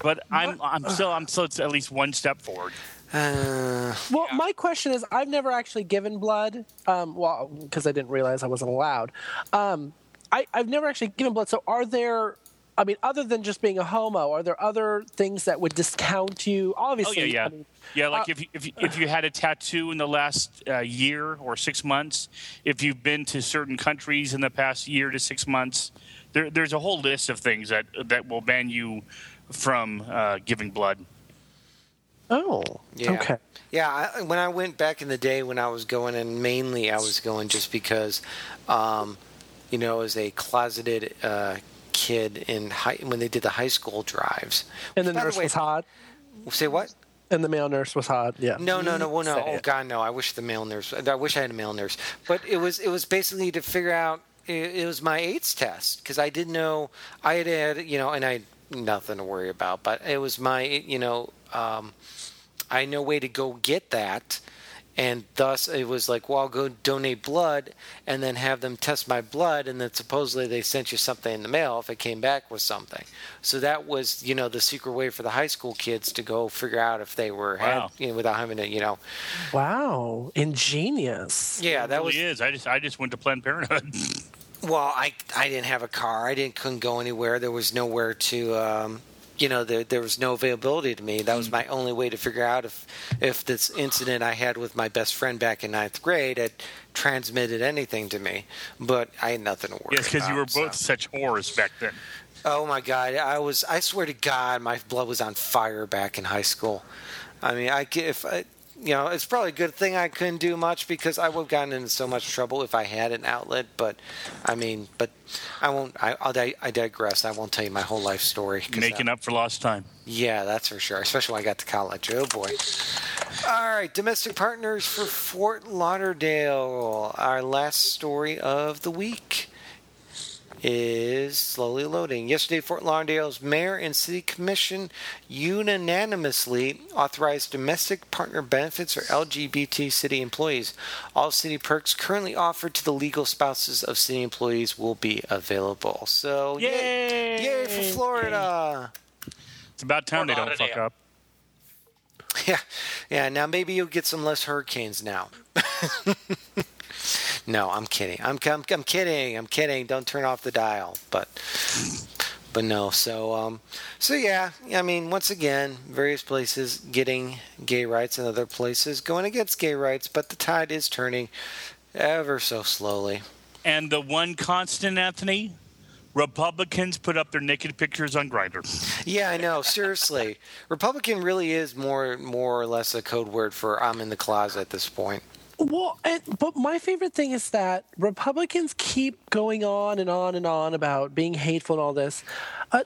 But I'm I'm still I'm still at least one step forward. Uh, Well, my question is, I've never actually given blood. Um, well, because I didn't realize I wasn't allowed. Um, I, I've never actually given blood. So, are there? I mean, other than just being a homo, are there other things that would discount you? Oh Obviously, yeah, yeah, I mean, yeah. Like uh, if you, if you, if you had a tattoo in the last uh, year or six months, if you've been to certain countries in the past year to six months, there, there's a whole list of things that that will ban you from uh, giving blood. Oh, Yeah. okay. Yeah, I, when I went back in the day when I was going, and mainly I was going just because, um, you know, as a closeted uh, kid in high when they did the high school drives. And the nurse way- was hot. Say what? And the male nurse was hot. Yeah. No, no, no. Well, no. Say Oh it. God, no. I wish the male nurse. I wish I had a male nurse. But it was it was basically to figure out. It, it was my AIDS test because I didn't know I had had you know, and I had nothing to worry about. But it was my you know, um, I had no way to go get that. And thus, it was like, well, I'll go donate blood and then have them test my blood. And then supposedly they sent you something in the mail if it came back with something. So that was, you know, the secret way for the high school kids to go figure out if they were, Wow. had, you know, without having to, you know. Wow. Ingenious. Yeah, that It was. really is. I just I just went to Planned Parenthood. Well, I I didn't have a car. I didn't couldn't go anywhere. There was nowhere to. Um, you know, there, there was no availability to me. That was mm. my only way to figure out if, if this incident I had with my best friend back in ninth grade had transmitted anything to me. But I had nothing to worry yes, because you were so. both such whores back then. Oh my god, I was I swear to god my blood was on fire back in high school. I mean, I if I, you know, it's probably a good thing I couldn't do much because I would have gotten into so much trouble if I had an outlet, but I mean, but I won't I I'll, di- I digress. I won't tell you my whole life story. Making I- up for lost time. yeah, that's for sure, especially when I got to college. Oh boy. All right, domestic partners for Fort Lauderdale. Our last story of the week is slowly loading. Yesterday, Fort Lauderdale's mayor and city commission unanimously authorized domestic partner benefits for LGBT city employees. All city perks currently offered to the legal spouses of city employees will be available. So, yay, Yay! yay for Florida. It's about time they don't fuck up. Yeah, yeah. Now maybe you'll get some less hurricanes now. no, I'm kidding. I'm, I'm I'm kidding. I'm kidding. Don't turn off the dial. But but no. So um so yeah. I mean, once again, various places getting gay rights, and other places going against gay rights. But the tide is turning ever so slowly. And the one constant, Anthony, Republicans put up their naked pictures on Grindr. Yeah, I know. Seriously, Republican really is more more or less a code word for I'm in the closet at this point. Well, and, but my favorite thing is that Republicans keep going on and on and on about being hateful and all this. Uh,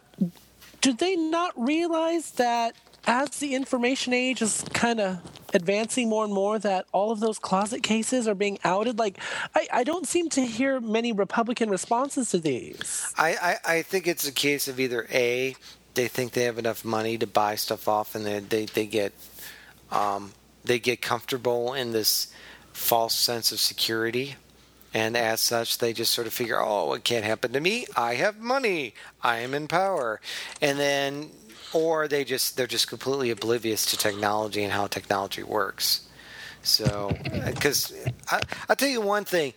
do they not realize that as the information age is kind of advancing more and more, that all of those closet cases are being outed? Like, I, I don't seem to hear many Republican responses to these. I, I, I think it's a case of either A, they think they have enough money to buy stuff off and they, they, they get um, they get comfortable in this false sense of security. And as such, they just sort of figure, oh, it can't happen to me. I have money. I am in power. And then, or they just, they're just completely oblivious to technology and how technology works. So, because I'll tell you one thing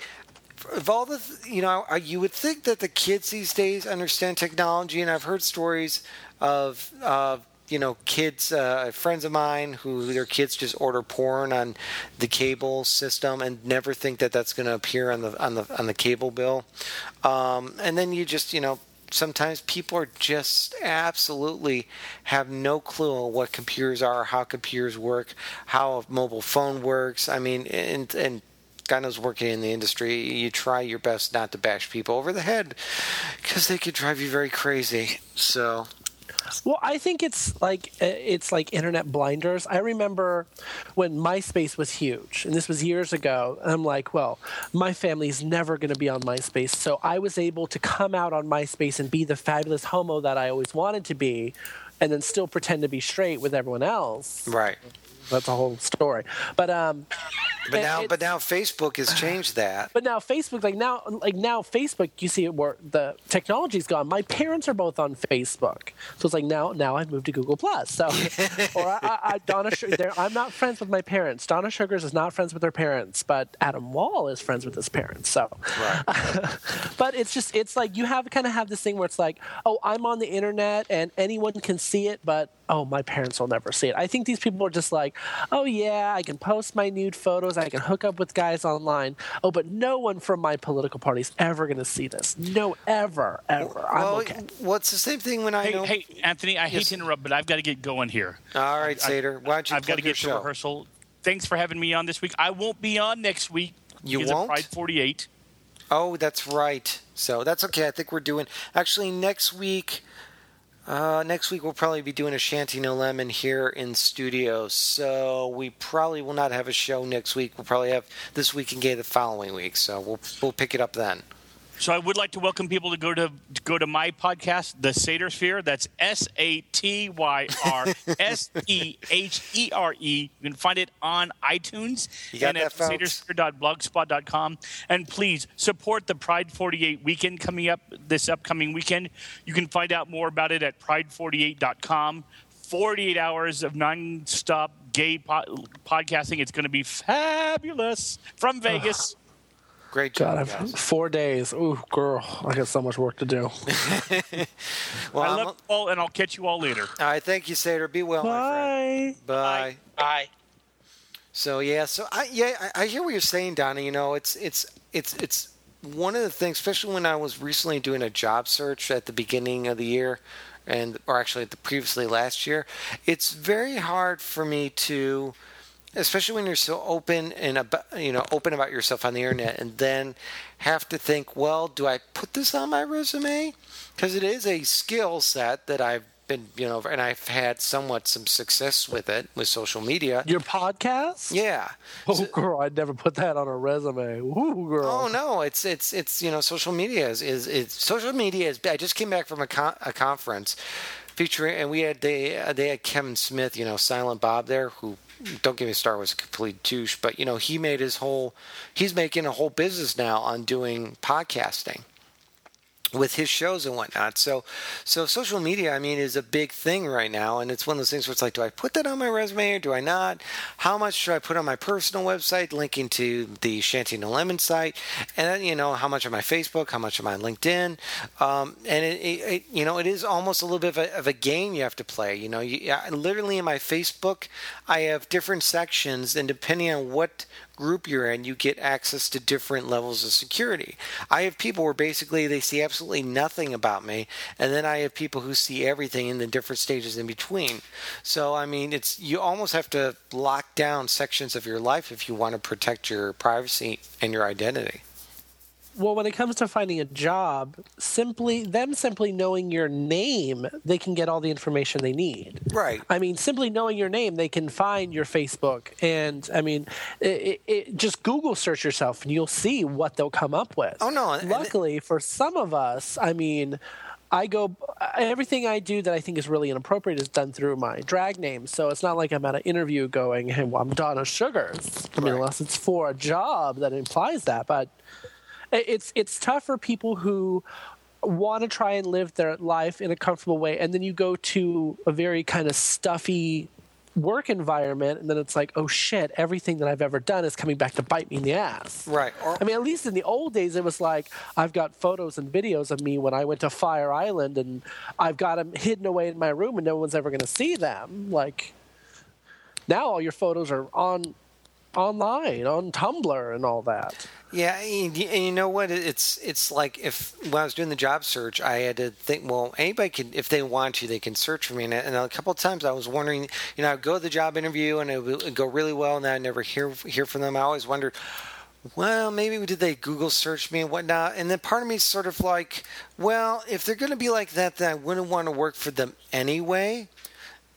of all the, you know, you would think that the kids these days understand technology, and I've heard stories of, uh, you know, kids, uh, friends of mine who their kids just order porn on the cable system and never think that that's going to appear on the on the on the cable bill, um, and then you just, you know. Sometimes people are just absolutely have no clue what computers are, how computers work, how a mobile phone works. I mean, and and God knows working in the industry, you try your best not to bash people over the head because they could drive you very crazy. So, Well, I think it's like uh, it's like internet blinders. I remember when MySpace was huge, and this was years ago. I'm like, well, my family's never going to be on MySpace, so I was able to come out on MySpace and be the fabulous homo that I always wanted to be, and then still pretend to be straight with everyone else. right. That's a whole story. But um, But now, it's- but now Facebook has changed that. But now Facebook, like now, like now Facebook, you see it where the technology's gone. My parents are both on Facebook, so it's like now, now I've moved to Google Plus. So, or I, I, I Donna, I'm not friends with my parents. Donna Suggarz is not friends with her parents, but Adam Wall is friends with his parents. So, but it's just, it's like you have kind of have this thing where it's like, oh, I'm on the internet and anyone can see it, but oh, my parents will never see it. I think these people are just like, oh yeah, I can post my nude photos, I can hook up with guys online. Oh, but no one from my political party is ever going to see this. No, ever, ever. I'm well, okay. well, it's the same thing when I Hey, know. hey, Anthony, I hate to interrupt, but I've got to get going here. All right, I- Satyr, why don't you I've got to get to rehearsal. Thanks for having me on this week. I won't be on next week. You won't? Pride 48. Oh, that's right. So that's okay. I think we're doing actually next week. Uh, next week we'll probably be doing a shanty no lemon here in studio. So we probably will not have a show next week. We'll probably have this week in gay the following week. So we'll we'll pick it up then. So I would like to welcome people to go to, to go to my podcast, The Satyr Sphere. That's S A T Y R S E H E R E. You can find it on iTunes and at satyrsphere.blogspot.com. And please support the Pride 48 weekend coming up this upcoming weekend. You can find out more about it at pride48.com. 48 hours of non-stop gay po- podcasting. It's going to be fabulous from Vegas. Great God, job, I've guys. four days. Ooh, girl, I got so much work to do. Well, I I'm- love you all, and I'll catch you all later. all right. Thank you, Satyr. Be well, my friend. Bye. Bye. Bye. So yeah, so I yeah I, I hear what you're saying, Donna. You know, it's it's it's it's one of the things, especially when I was recently doing a job search at the beginning of the year, and or actually at the previously last year. It's very hard for me to, especially when you're so open and about you know open about yourself on the internet, and then have to think, well, do I put this on my resume? Because it is a skill set that I've been you know, and I've had somewhat some success with it with social media. Your podcast? Yeah. Oh, girl, I'd never put that on a resume. Ooh, girl. Oh no, it's it's it's you know social media is is, is social media is. I just came back from a, con- a conference featuring, and we had they they had Kevin Smith, you know, Silent Bob there, who don't get me started was a complete douche, but you know he made his whole he's making a whole business now on doing podcasting with his shows and whatnot. So, so social media, I mean, is a big thing right now, and it's one of those things where it's like, do I put that on my resume or do I not? How much should I put on my personal website, linking to the Shanty No Lemon site, and then you know how much on my Facebook, how much on my LinkedIn, um, and it, it, it, you know, it is almost a little bit of a, of a game you have to play. You know, you, I, literally in my Facebook, I have different sections, and depending on what group you're in, you get access to different levels of security. I have people where basically they see absolutely nothing about me, and then I have people who see everything in the different stages in between. So I mean, it's you almost have to lock down sections of your life if you want to protect your privacy and your identity. Well, when it comes to finding a job, simply them simply knowing your name, they can get all the information they need. Right. I mean, simply knowing your name, they can find your Facebook, and I mean, it, it, just Google search yourself, and you'll see what they'll come up with. Oh, no, Luckily for some of us, I mean. I go everything I do that I think is really inappropriate is done through my drag name. So it's not like I'm at an interview going, "Hey, well, I'm Donna Suggarz." I mean, Right. unless it's for a job that implies that. But it's it's tough for people who want to try and live their life in a comfortable way, and then you go to a very kind of stuffy work environment, and then it's like, oh shit, everything that I've ever done is coming back to bite me in the ass. Right. Or, I mean, at least in the old days, it was like I've got photos and videos of me when I went to Fire Island, and I've got them hidden away in my room, and no one's ever going to see them. Like now, all your photos are on online on Tumblr and all that. Yeah, and you, know what? It's it's like if when I was doing the job search, I had to think. Well, anybody can, if they want to, they can search for me. And, a couple of times, I was wondering, you know, I'd go to the job interview and it would go really well, and then I never hear hear from them. I always wondered, well, maybe did they Google search me and whatnot? And then part of me is sort of like, well, if they're going to be like that, then I wouldn't want to work for them anyway.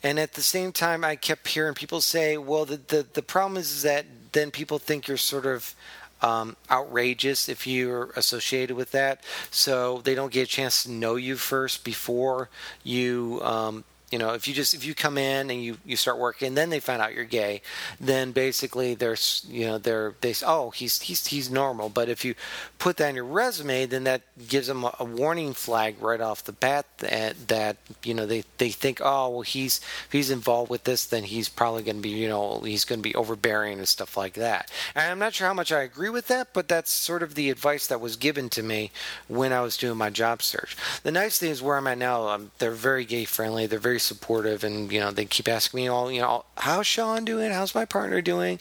And at the same time, I kept hearing people say, well, the, the, the problem is that then people think you're sort of um, outrageous if you're associated with that. So they don't get a chance to know you first before you. Um, you know, if you just if you come in and you, you start working, then they find out you're gay, then basically there's you know they're they say, oh he's he's he's normal. But if you put that in your resume, then that gives them a, a warning flag right off the bat that that you know they they think oh well he's he's involved with this, then he's probably going to be you know he's going to be overbearing and stuff like that. And I'm not sure how much I agree with that, but that's sort of the advice that was given to me when I was doing my job search. The nice thing is where I'm at now, um, they're very gay friendly, they're very supportive, and you know they keep asking me all you know how's Sean doing, how's my partner doing,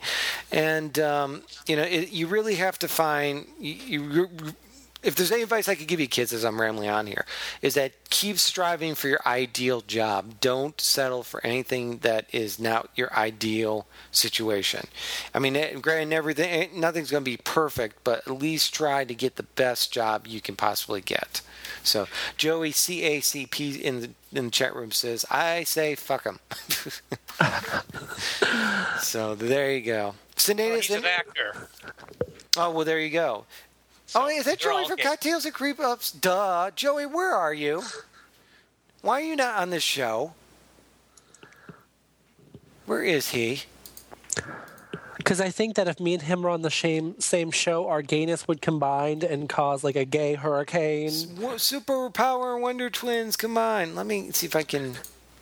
and um, you know it, you really have to find you. you if there's any advice I could give you kids as I'm rambling on here, is that keep striving for your ideal job. Don't settle for anything that is not your ideal situation. I mean, eh, granted, everything, eh, nothing's going to be perfect, but at least try to get the best job you can possibly get. So Joey CACP in the in the chat room says, "I say fuck him." so there you go. Well, Sinead, he's an actor. oh well, there you go. Oh, is that Joey from gay. Cocktails and Cream Puffs? Duh, Joey, where are you? Why are you not on this show? Where is he? Because I think that if me and him were on the same same show, our gayness would combine and cause like a gay hurricane. Wo- Superpower and Wonder Twins combined. Let me see if I can.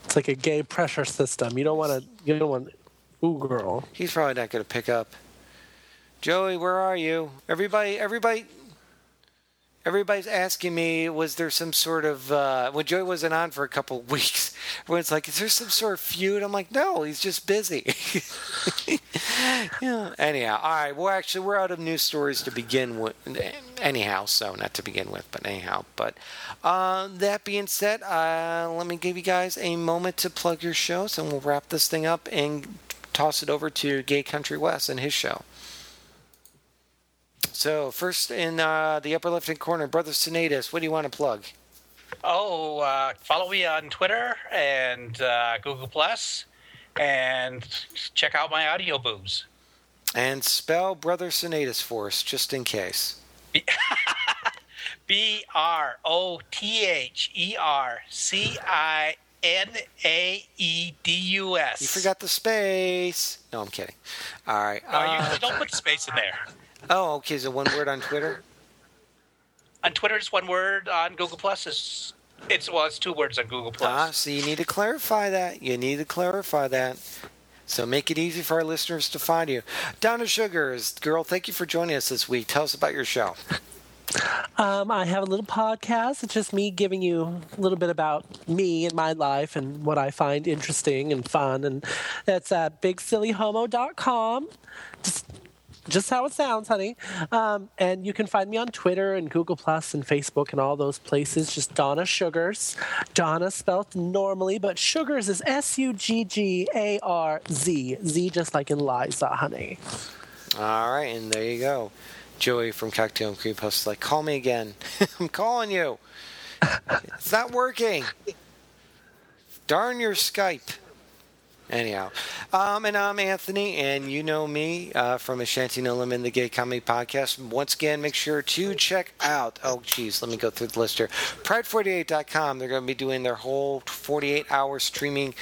It's like a gay pressure system. You don't want to. You don't want. Ooh, girl. He's probably not going to pick up. Joey, where are you? Everybody, everybody, everybody's asking me, was there some sort of uh, when Joey wasn't on for a couple of weeks? Everyone's like, is there some sort of feud? I'm like, no, he's just busy. yeah. Anyhow, all right. Well, actually, we're out of news stories to begin with. Anyhow, so not to begin with, but anyhow. But uh, that being said, uh, let me give you guys a moment to plug your shows, and we'll wrap this thing up and toss it over to Gay Country West and his show. So first in uh, the upper left-hand corner, Brother Cinedaus, what do you want to plug? Oh, uh, follow me on Twitter and uh, Google Plus, and check out my audio boobs. And spell Brother Cinedaus for us, just in case. B R O T H E R C I N A E D U S. You forgot the space. No, I'm kidding. All right. No, Uh, you don't put the space in there. Oh, okay. Is it one word on Twitter? On Twitter, it's one word. On Google Plus, is it's well, it's two words on Google Plus. Ah, so you need to clarify that. You need to clarify that. So make it easy for our listeners to find you. Donna Suggarz, girl, thank you for joining us this week. Tell us about your show. Um, I have a little podcast. It's just me giving you a little bit about me and my life and what I find interesting and fun. And that's at bigsillyhomo.com. Just, just how it sounds, honey. Um, and you can find me on Twitter and Google Plus and Facebook and all those places. Just Donna Suggarz. Donna spelled normally, but Suggarz is S U G G A R Z. Z just like in Liza, honey. All right, and there you go. Joey from Cocktail and Cream Puffs is like, call me again. I'm calling you. it's not working. Darn your Skype. Anyhow, um, and I'm Anthony, and you know me uh, from A Shanty No Lemon, the Gay Comedy Podcast. Once again, make sure to check out. Oh, geez, let me go through the list here. Pride48.com. They're going to be doing their whole 48-hour streaming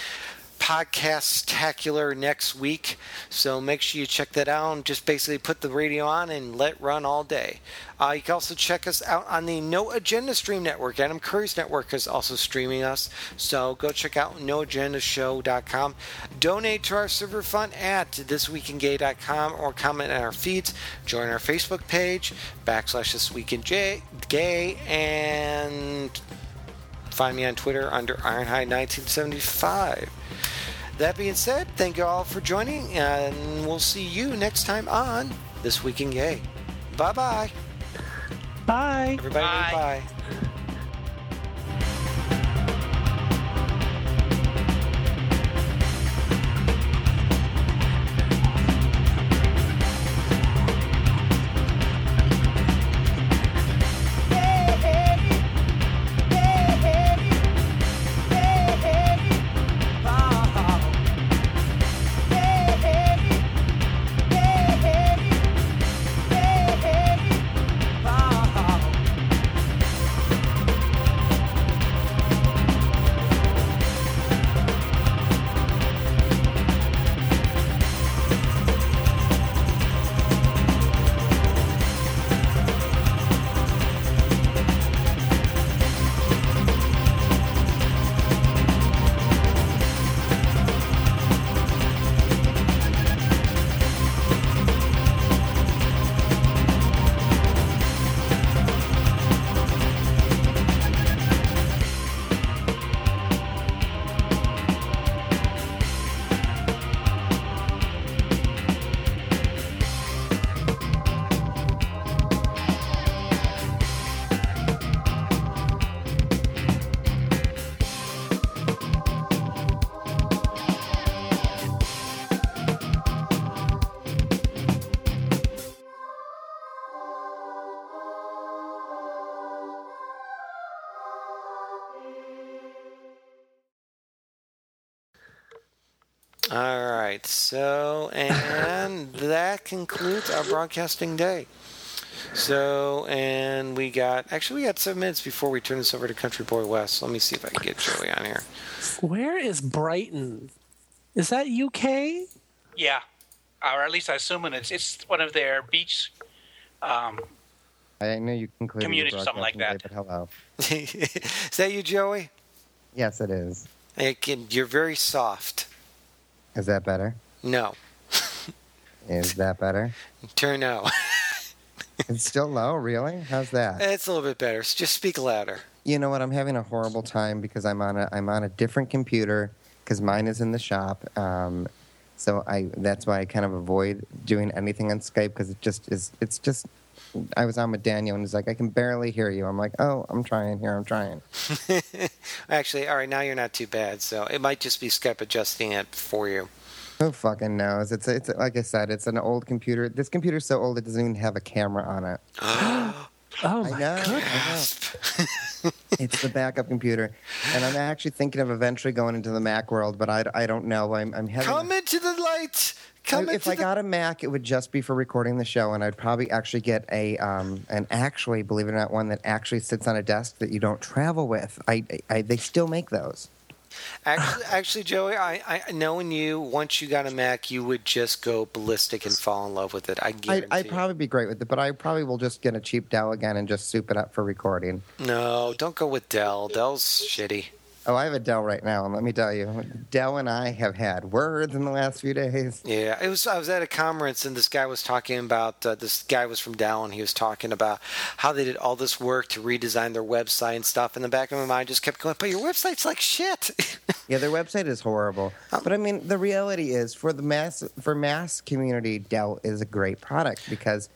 podcast tacular next week. So make sure you check that out just basically put the radio on and let run all day. Uh, you can also check us out on the No Agenda Stream Network. Adam Curry's network is also streaming us. So go check out noagendashow.com. Donate to our server fund at thisweekingay.com or comment on our feeds. Join our Facebook page, backslash thisweekingay, and find me on Twitter under Ironhide1975. That being said, thank you all for joining, and we'll see you next time on This Week in Gay. Bye bye. Bye. Everybody, Bye. bye. So, and that concludes our broadcasting day. So, and we got actually we got seven minutes before we turn this over to Country Boy West. Let me see if I can get Joey on here. Where is Brighton? Is that UK? Yeah, or at least I assume it's it's one of their beach. Um, I know you can your Community, something like that. day, But hello. is that you, Joey? Yes, it is. It can, you're very soft. Is that better? No, Is that better? turn no. It's still low, really? How's that? it's a little bit better. So just speak louder. You know what? I'm having a horrible time because I'm on a I'm on a different computer because mine is in the shop. Um, so I that's why I kind of avoid doing anything on Skype because it just is. It's just. I was on with Daniel and he's like, I can barely hear you. I'm like, oh, I'm trying here. I'm trying. Actually, all right, now you're not too bad. So it might just be Skype adjusting it for you. Who fucking knows? It's it's like I said, it's an old computer. This computer's so old it doesn't even have a camera on it. Oh I my know. I know. it's the backup computer, and I'm actually thinking of eventually going into the Mac world, but I, I don't know. I'm I'm having. Come into the light. Come I- if I the got a Mac, it would just be for recording the show, and I'd probably actually get a um, an actually, believe it or not, one that actually sits on a desk that you don't travel with. I, I they still make those. Actually, actually, Joey, I, I knowing you, once you got a Mac, you would just go ballistic and fall in love with it. I I, guarantee. I'd probably be great with it, but I probably will just get a cheap Dell again and just soup it up for recording. no, don't go with Dell. Dell's shitty. Oh, I have a Dell right now, and let me tell you, Dell and I have had words in the last few days. Yeah, it was. I was at a conference and this guy was talking about. Uh, this guy was from Dell and he was talking about how they did all this work to redesign their website and stuff. In the back of my mind, just kept going, "But your website's like shit." Yeah, their website is horrible. But I mean, the reality is, for the mass for mass community, Dell is a great product because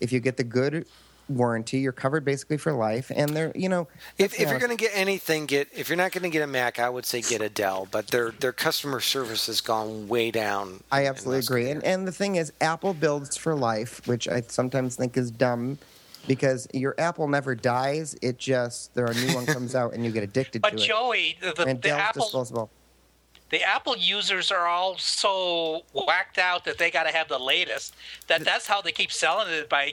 if you get the good warranty, you're covered basically for life, and they're you know if, if you're going to get anything, get if you're not going to get a Mac, I would say get a Dell. But their their customer service has gone way down. I absolutely agree. year. And and the thing is, Apple builds for life, which I sometimes think is dumb. Because your Apple never dies, it just there a new one comes out and you get addicted but to it. But Joey, the, the, and the Dell's Apple disposable. the Apple users are all so whacked out that they got to have the latest. That that's how they keep selling it by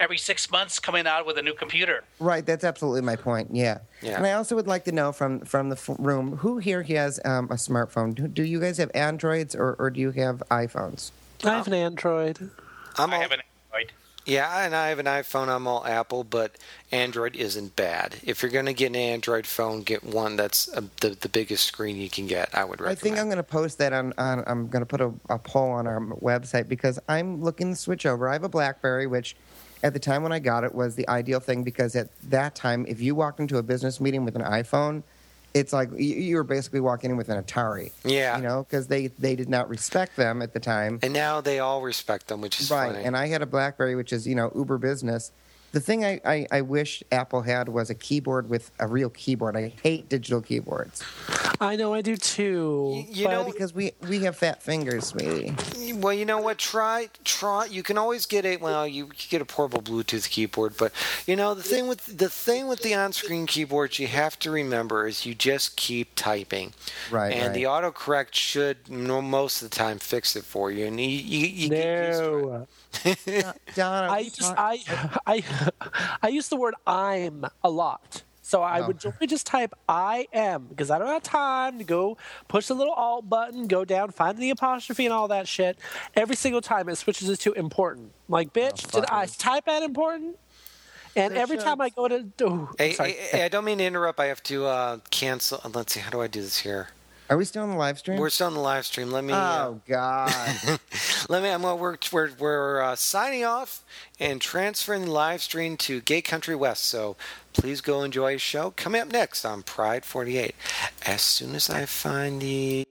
every six months coming out with a new computer. Right, that's absolutely my point. Yeah. Yeah. And I also would like to know from from the f- room who here has um, a smartphone. Do, do you guys have Androids or, or do you have iPhones? I have an Android. I'm I all, have an Android. yeah, and I have an iPhone. I'm all Apple, but Android isn't bad. If you're going to get an Android phone, get one that's uh the the biggest screen you can get. I would recommend. I think I'm going to post that on, on I'm going to put a, a poll on our website because I'm looking to switch over. I have a BlackBerry, which at the time when I got it was the ideal thing because at that time, if you walked into a business meeting with an iPhone, it's like you, you were basically walking in with an Atari. Yeah. You know, because they, they did not respect them at the time. And now they all respect them, which is right funny. and i had a blackberry which is you know uber business the thing I, I, I wish apple had was a keyboard with a real keyboard i hate digital keyboards I know I do too. Y- you but know- because we, we have fat fingers sweetie Well, you know what? Try, try. You can always get a well. You get a portable Bluetooth keyboard, but you know the thing with the thing with the on-screen keyboards, you have to remember is you just keep typing, Right, And right. the autocorrect should most of the time fix it for you, and you you, you get used to it. No. Donna, I just talk- I I I use the word I'm a lot. So I Oh. would generally just type I am because I don't have time to go push the little alt button, go down, find the apostrophe and all that shit. Every single time it switches it to important. Like, bitch, did I type at important? And So every time I go to oh, Hey, hey, hey, I don't mean to interrupt. I have to uh, cancel. Let's see. How do I do this here? Are we still on the live stream We're still on the live stream. Let me. uh, oh god Let me. I'm gonna we're we're, we're uh, signing off and transferring the live stream to Gay Country West. So please go enjoy his show. Coming up next on Pride 48. As soon as I find the